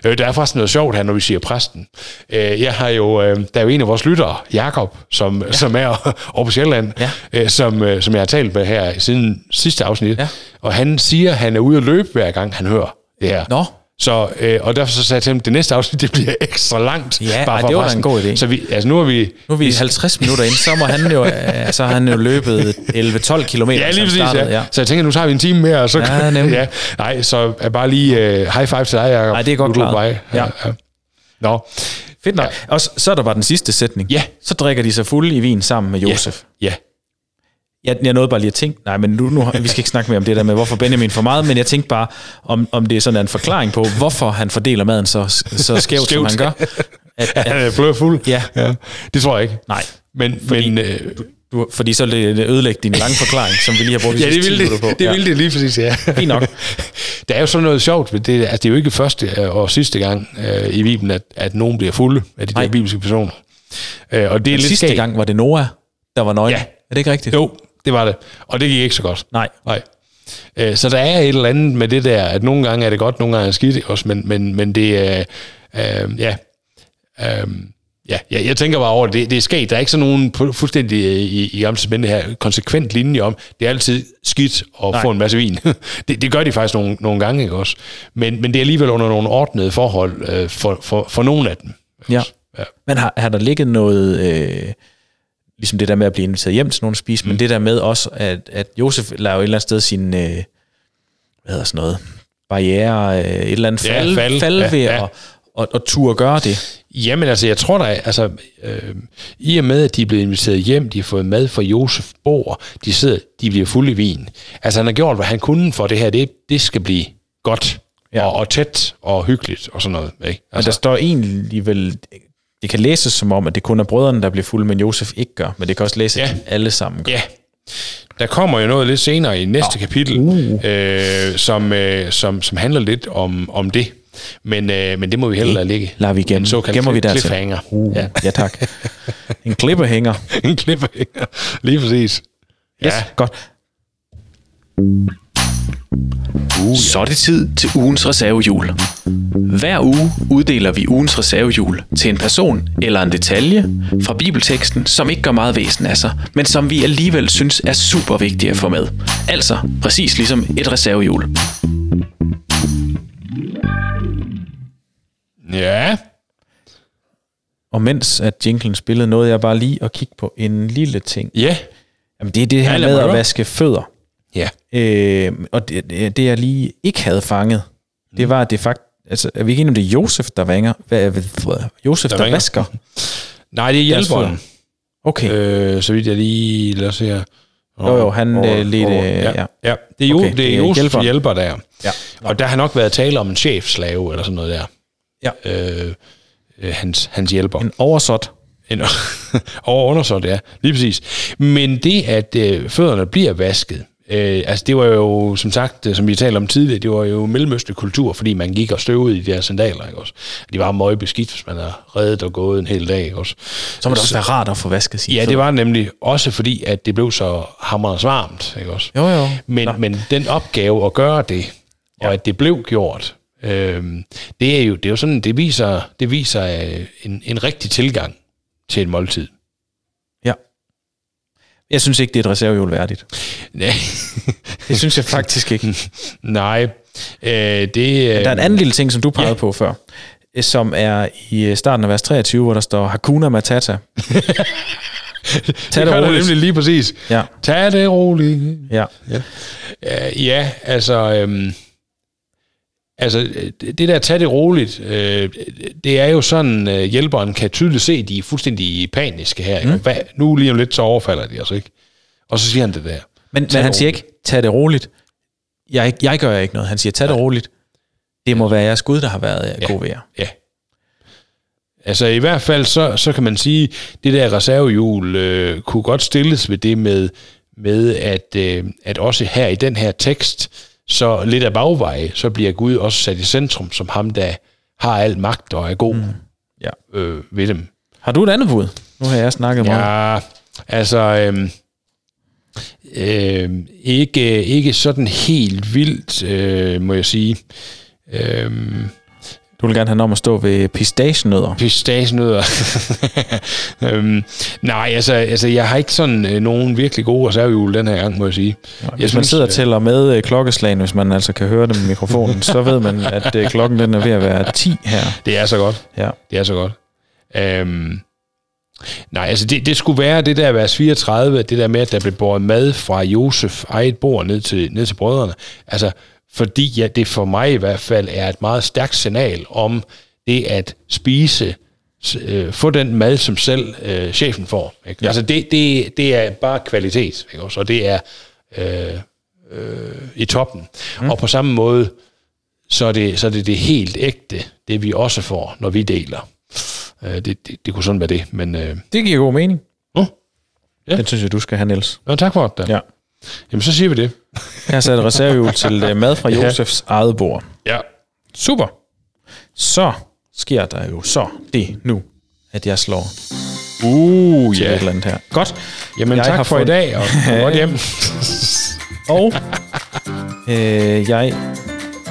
Øh, der er faktisk noget sjovt her, når vi siger præsten. Øh, jeg har jo, øh, der er jo en af vores lyttere, Jakob, som, ja. som er over på Sjælland, Ja. øh, som, øh, som jeg har talt med her siden sidste afsnit. Ja. Og han siger, at han er ude at løbe hver gang, han hører det her. Nå. Så, øh, og derfor så sagde jeg til ham, det næste afsnit, det bliver ekstra langt. Ja, bare ej, for det var da en god idé. Så vi, altså nu er vi... Nu er vi 50 minutter ind, så må han jo, øh, så har han jo løbet 11-12 km. Ja, lige præcis, ja. ja. Så jeg tænker, nu tager vi en time mere, og så... Ja, nemlig. ja. Nej, så er bare lige uh, high five til dig, Jacob. Nej, det er godt vej. Ja. ja. Nå, Fedt nok. Ja. Og så, så er der bare den sidste sætning. Ja. Så drikker de sig fulde i vin sammen med Josef. ja. Jeg, jeg nåede bare lige at tænke, nej, men nu, nu, vi skal ikke snakke mere om det der med, hvorfor Benjamin får meget, men jeg tænkte bare, om, om det er sådan en forklaring på, hvorfor han fordeler maden så, så skævt, som Skævt. han gør. At, Han at, er blød fuld. Ja. ja. Det tror jeg ikke. nej, Men, Fordi- men øh, du, fordi så vil det ødelægge din lange forklaring, som vi lige har brugt ja, det sidste vil 10 det, på. det, ja. vil det lige præcis, ja. Fint nok. Der er jo sådan noget sjovt ved det, altså det er jo ikke første øh, og sidste gang øh, i Bibelen, at, at nogen bliver fulde af de Nej. der bibelske personer. Øh, og det er lidt Sidste skægt. gang var det Noah, der var nøgen. Ja. Er det ikke rigtigt? Jo, det var det. Og det gik ikke så godt. Nej. Nej. Øh, Så der er et eller andet med det der, at nogle gange er det godt, nogle gange er det skidt, også, men, men, men det er, øh, ja, øh, ja, jeg, jeg tænker bare over det, det, er sket. Der er ikke sådan nogen fu- fuldstændig øh, i, i gamle Testamente her konsekvent linje om, det er altid skidt at Nej. få en masse vin. det, det gør de faktisk nogle, nogle gange, ikke også? Men, men det er alligevel under nogle ordnede forhold øh, for, for, for nogle af dem. Ja. Ja. Men har, har der ligget noget, øh, ligesom det der med at blive inviteret hjem til nogen at spise, mm. men det der med også, at, at Josef laver et eller andet sted sin, øh, hvad hedder sådan noget, barriere, øh, et eller andet Ja, fald, fald. fald Ja, ved ja. at, at, at turde gøre det. Jamen altså, jeg tror da, altså, øh, i og med, at de er blevet inviteret hjem, de har fået mad fra Josef bord, de sidder, de bliver fulde i vin. Altså, han har gjort, hvad han kunne for det her, det, det skal blive godt, Ja. ja. og, og tæt, og hyggeligt, og sådan noget. Ikke? Altså, men der Altså, står egentlig vel, det kan læses som om, at det kun er brødrene, der bliver fulde, men Josef ikke gør, men det kan også læses, Ja. at de alle sammen gør. ja, der kommer jo noget lidt senere i næste ja. kapitel, Uh. øh, som, øh, som, som handler lidt om, om det. Men, øh, men det må vi heller lade ligge. Lader vi gemme, såkaldt gemmer vi der cliffhanger. Uh, ja. Ja. tak. En klippehænger. en cliffhanger. Lige præcis. Yes, Ja. godt. Så er det tid til ugens reservehjul. Hver uge uddeler vi ugens reservehjul til en person eller en detalje fra bibelteksten, som ikke gør meget væsen af sig, men som vi alligevel synes er super vigtige at få med. Altså præcis ligesom et reservehjul. Ja. Og mens at jinglen spillede, nåede jeg bare lige at kigge på en lille ting. Ja. Jamen, det er det her Ja, med at vaske fødder. Ja. Øh, og det, det, det, jeg lige ikke havde fanget, det var, at det faktisk... Altså, er vi ikke enige om, det er Josef, der vanger? Hvad, hvad, Josef, der, Der vasker? Nej, det er hjælperen. Okay. Øh, så vidt jeg lige... Lad os se her. Jo, jo, han, øh, lidt, øh, ja. ja. ja. Det er jo, Okay, det er Josef hjælperen. hjælper der. ja. Og der har nok været tale om en chefslave eller sådan noget der. Ja. Øh, øh, hans, hans hjælper. En oversåt. En, over undersåt, ja. Lige præcis. Men det, at øh, fødderne bliver vasket, øh, altså det var jo, som sagt, som vi talte om tidligere, det var jo mellemøstlig kultur, fordi man gik og støvede i de her sandaler, ikke også? De var meget beskidt, hvis man har reddet og gået en hel dag, ikke også? Så må det også være rart at få vasket sine Ja, det var nemlig også fordi, at det blev så hammerens varmt, ikke også? Jo, jo. Men, Nå. men den opgave at gøre det, og Ja. at det blev gjort, øh, det er jo, det er jo sådan, det viser, det viser øh, en, en rigtig tilgang til et måltid. Ja. Jeg synes ikke, det er et reservehjul værdigt. Nej, Det synes jeg faktisk ikke. nej. Øh, det, øh, Der er en anden lille ting, som du pegede Ja. på før, øh, som er i øh, starten af vers 23, hvor der står Hakuna Matata. Tag det det roligt. nemlig lige præcis. Ja, Tag det roligt. ja. Øh, ja, altså... Øhm, altså, det der tag det roligt, øh, det er jo sådan, øh, hjælperen kan tydeligt se, at de er fuldstændig paniske her. Ikke? Hvad, nu lige om lidt, så overfalder de os, ikke? Og så siger han det der. Men, Tag men han siger ikke, tag det roligt. Jeg, jeg gør ikke noget. Han siger, tag det roligt. Det må være jeres Gud, der har været. Ja. god ved jer. Ja. Altså i hvert fald, så, så kan man sige, det der reservehjul øh, kunne godt stilles ved det med, med at, øh, at også her i den her tekst, så lidt af bagveje, så bliver Gud også sat i centrum som ham, der har al magt og er god mm. Ja. øh, ved dem. Har du et andet bud? Nu har jeg snakket meget. Ja, altså øhm, øhm, ikke, ikke sådan helt vildt, øh, må jeg sige. Øhm, Du vil gerne have om at stå ved pistagenødder. Pistagenødder. øhm, nej, altså, altså, jeg har ikke sådan øh, nogen virkelig gode reservehjul den her gang, må jeg sige. Hvis man synes, sidder og øh, tæller med øh, klokkeslagen, hvis man altså kan høre dem i mikrofonen, så ved man, at øh, klokken den er ved at være 10 her. Det er så godt. Ja. Det er så godt. Øhm, nej, altså det, det skulle være det der vers 34, det der med, at der blev båret mad fra Josef eget bord ned til, ned til brødrene. Altså, fordi ja, det for mig i hvert fald er et meget stærkt signal om det at spise, øh, få den mad, som selv øh, chefen får. Ikke? Ja. Altså det, det, det er bare kvalitet, ikke også? og det er øh, øh, i toppen. Mm. Og på samme måde, så er, det, så er det det helt ægte, det vi også får, når vi deler. Øh, det, det, det kunne sådan være det, men... Øh, Det giver god mening. uh, Ja. Den synes jeg, du skal have, Niels. nå, tak for det. Ja. Jamen, så siger vi det. Jeg har sat et reservehjul til øh, mad fra Ja. Josefs eget bord. Ja. Super. Så sker der jo så det nu, at jeg slår Uh, til ja. et eller andet her. Godt. Jamen, Jeg tak har for i fået- dag, og godt hjem. Og øh, jeg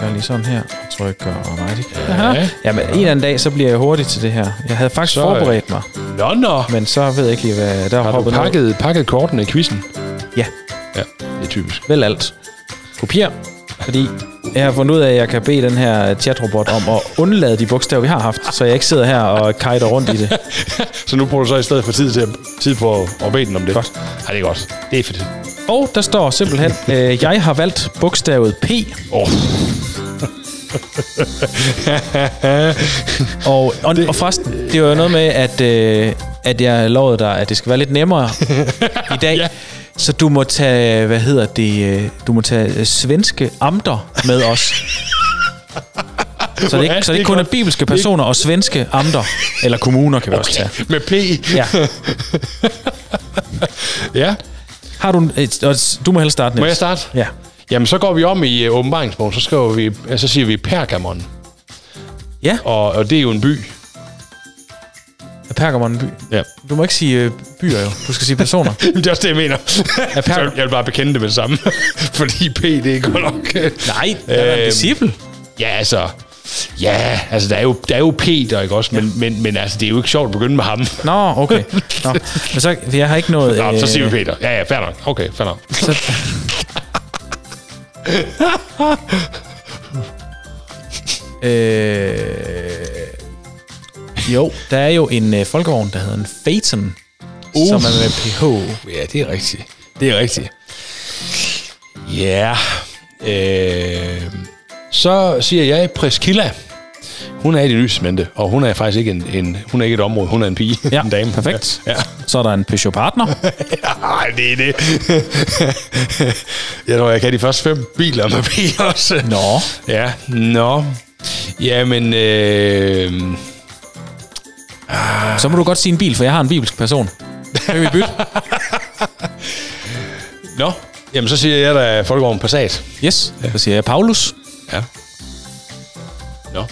gør lige sådan her og trykker right. Ja. Jamen, en eller anden dag, så bliver jeg hurtig til det her. Jeg havde faktisk Så, øh, forberedt mig, Nå, nå. men så ved jeg ikke lige, hvad der Har hoppet pakket, pakket kortene i quizzen? Ja, Ja, det er typisk. vel alt. Kopier, fordi jeg har fundet ud af, at jeg kan bede den her chatrobot om at undlade de bogstaver, vi har haft, så jeg ikke sidder her og kajter rundt i det. Så nu bruger du så i stedet for tid, til, tid på at, bede den om det? Godt. Ja, det er godt. Det er fedt. Og der står simpelthen, øh, jeg har valgt bogstavet P, Oh. og, og, og forresten, det var jo noget med, at, øh, at jeg lovede dig, at det skal være lidt nemmere i dag. Ja. Så du må tage, hvad hedder det, øh, du må tage øh, svenske amter med os. Så det, ikke, så det er ikke kun er bibelske personer og svenske amter, eller kommuner kan vi også tage. Med P. Ja. ja. Har du, et, du må helst starte, Niels. Må jeg starte? Ja. Jamen, så går vi om i uh, åbenbaringsbogen, så, skriver vi, så siger vi Pergamon. Ja, Og, og det er jo en by. Er Pergamon en by? Ja. Du må ikke sige øh, byer jo. Du skal sige personer. det er også det, jeg mener. Er Per- jeg vil bare bekende det med det samme. Fordi P, det er godt nok... Nej, der er en Øhm, disciple. Ja, altså... Ja, altså, der er jo, der er jo Peter, ikke også? Men, ja. men, men altså, det er jo ikke sjovt at begynde med ham. Nå, okay. Nå. Men så, jeg har ikke noget... Nå, så siger vi øh, Peter. Ja, ja, fair nok. Okay, fair nok. så, øh, jo, der er jo en øh, folkevogn, der hedder en Phaeton, uh. som er med PH. Ja, det er rigtigt. Det er rigtigt. Ja. Øh, så siger jeg Priscilla. Hun er i det nysmente, og hun er faktisk ikke en, en, hun er ikke et område, hun er en pige, Ja, en dame. perfekt. Ja. Så er der en Peugeot Partner. Nej, det er det. jeg tror, jeg kan de første fem biler med bil også. Nå. Ja, nå. Jamen, øh, Så må du godt sige en bil, for jeg har en bibelsk person. Kan vi bytte? nå. Jamen, så siger jeg, der er Folkevogn Passat. Yes. Så siger jeg Paulus. Ja. Nå.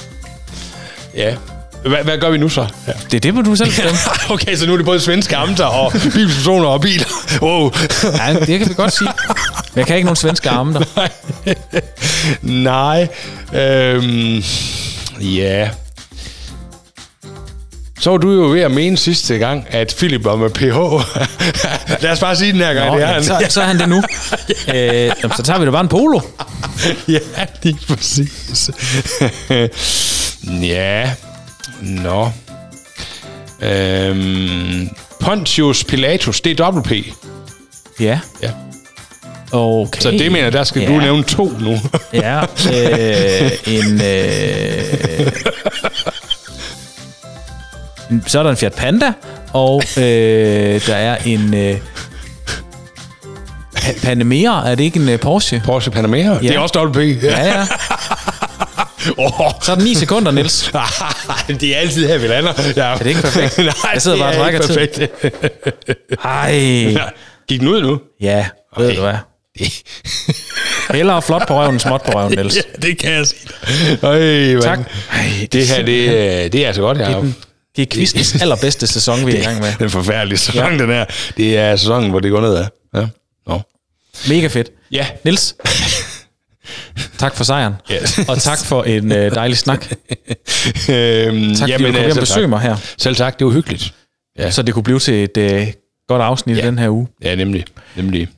Ja. Hvad, hvad gør vi nu så? Ja. Det er det, må du selv bestemme. okay, så nu er det både svenske amter og bilpersoner og biler. Wow. Ja, det kan vi godt sige. Men jeg kan ikke nogen svenske arme der. Nej. Øhm, ja. Så var du jo ved at mene sidste gang, at Philip var med PH. Lad os bare sige den her gang, Nå, det er han. så, så er han det nu. øh, så tager vi da bare en polo. ja, lige præcis. ja. Nå. Øhm, Pontius Pilatus, det er dobbelt P. Ja. Ja. Okay. Så det mener der skal ja. du nævne to nu. Ja. Øh, en... Øh, så er der en Fiat Panda, og øh, der er en... Øh, Pa- Panamera, er det ikke en øh, Porsche? Porsche Panamera, ja. det er også dobbelt P. Ja, ja. Oh. Så er der 9 sekunder, Niels. det er altid her, vi lander. Ja. Er det ikke perfekt? Nej, Jeg sidder det bare og er trækker perfekt. Ej. Ja. Gik den ud nu? Ja, ved du hvad. Hellere flot på røven, end småt på røven, Niels. ja, det kan jeg sige. Øj. Tak. Ej, Det her, det, er- det er altså godt, Jacob. Det er quizens allerbedste sæson, vi er i gang med. Den forfærdelige sæson, Ja. den her. Det er sæsonen, hvor det går nedad. Ja. Nå. Mega fedt. Ja. Niels, Tak for sejren. Ja. Og tak for en øh, dejlig snak. øhm, Tak fordi du kom selv besøge mig her. Selv tak, det var hyggeligt. Ja. Så det kunne blive til et øh, godt afsnit ja. Ja. den her uge. Ja, nemlig. nemlig.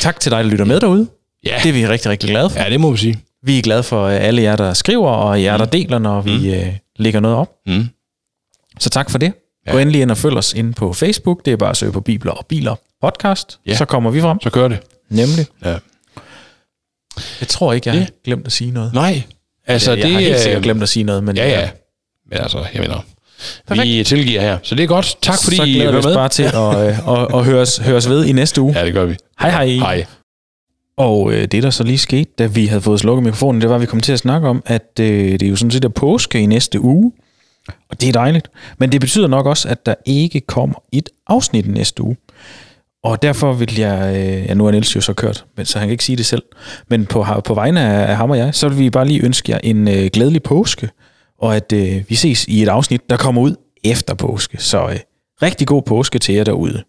Tak til dig, der lytter med derude. Ja. Det er vi rigtig, rigtig glade for. ja, det må vi sige. Vi er glade for øh, alle jer, der skriver, og jer, der deler, når vi øh, lægger noget op. Mm. Så tak for det. Ja. Gå endelig ind og følg os inde på Facebook. Det er bare at søge på Bibler og Biler podcast. Ja. Så kommer vi frem. Så kører det. Nemlig. Ja. Jeg tror ikke, jeg har glemt at sige noget. Nej. Altså, jeg det har helt er- sikkert glemt at sige noget, men Ja, ja. Men altså, jeg mener, Perfekt. vi tilgiver her. Så det er godt. Tak fordi så I var med. bare til at, øh, at, at høres, høres ved i næste uge. Ja, det gør vi. Hej hej. Hej. Og øh, det, der så lige skete, da vi havde fået slukket mikrofonen, det var, at vi kom til at snakke om, at øh, det er jo sådan set er påske i næste uge. Og det er dejligt. Men det betyder nok også, at der ikke kommer et afsnit næste uge. Og derfor vil jeg, øh, ja nu er Niels jo så kørt, men, så han kan ikke sige det selv, men på, på vegne af, af ham og jeg, så vil vi bare lige ønske jer en øh, glædelig påske, og at øh, vi ses i et afsnit, der kommer ud efter påske. Så øh, rigtig god påske til jer derude.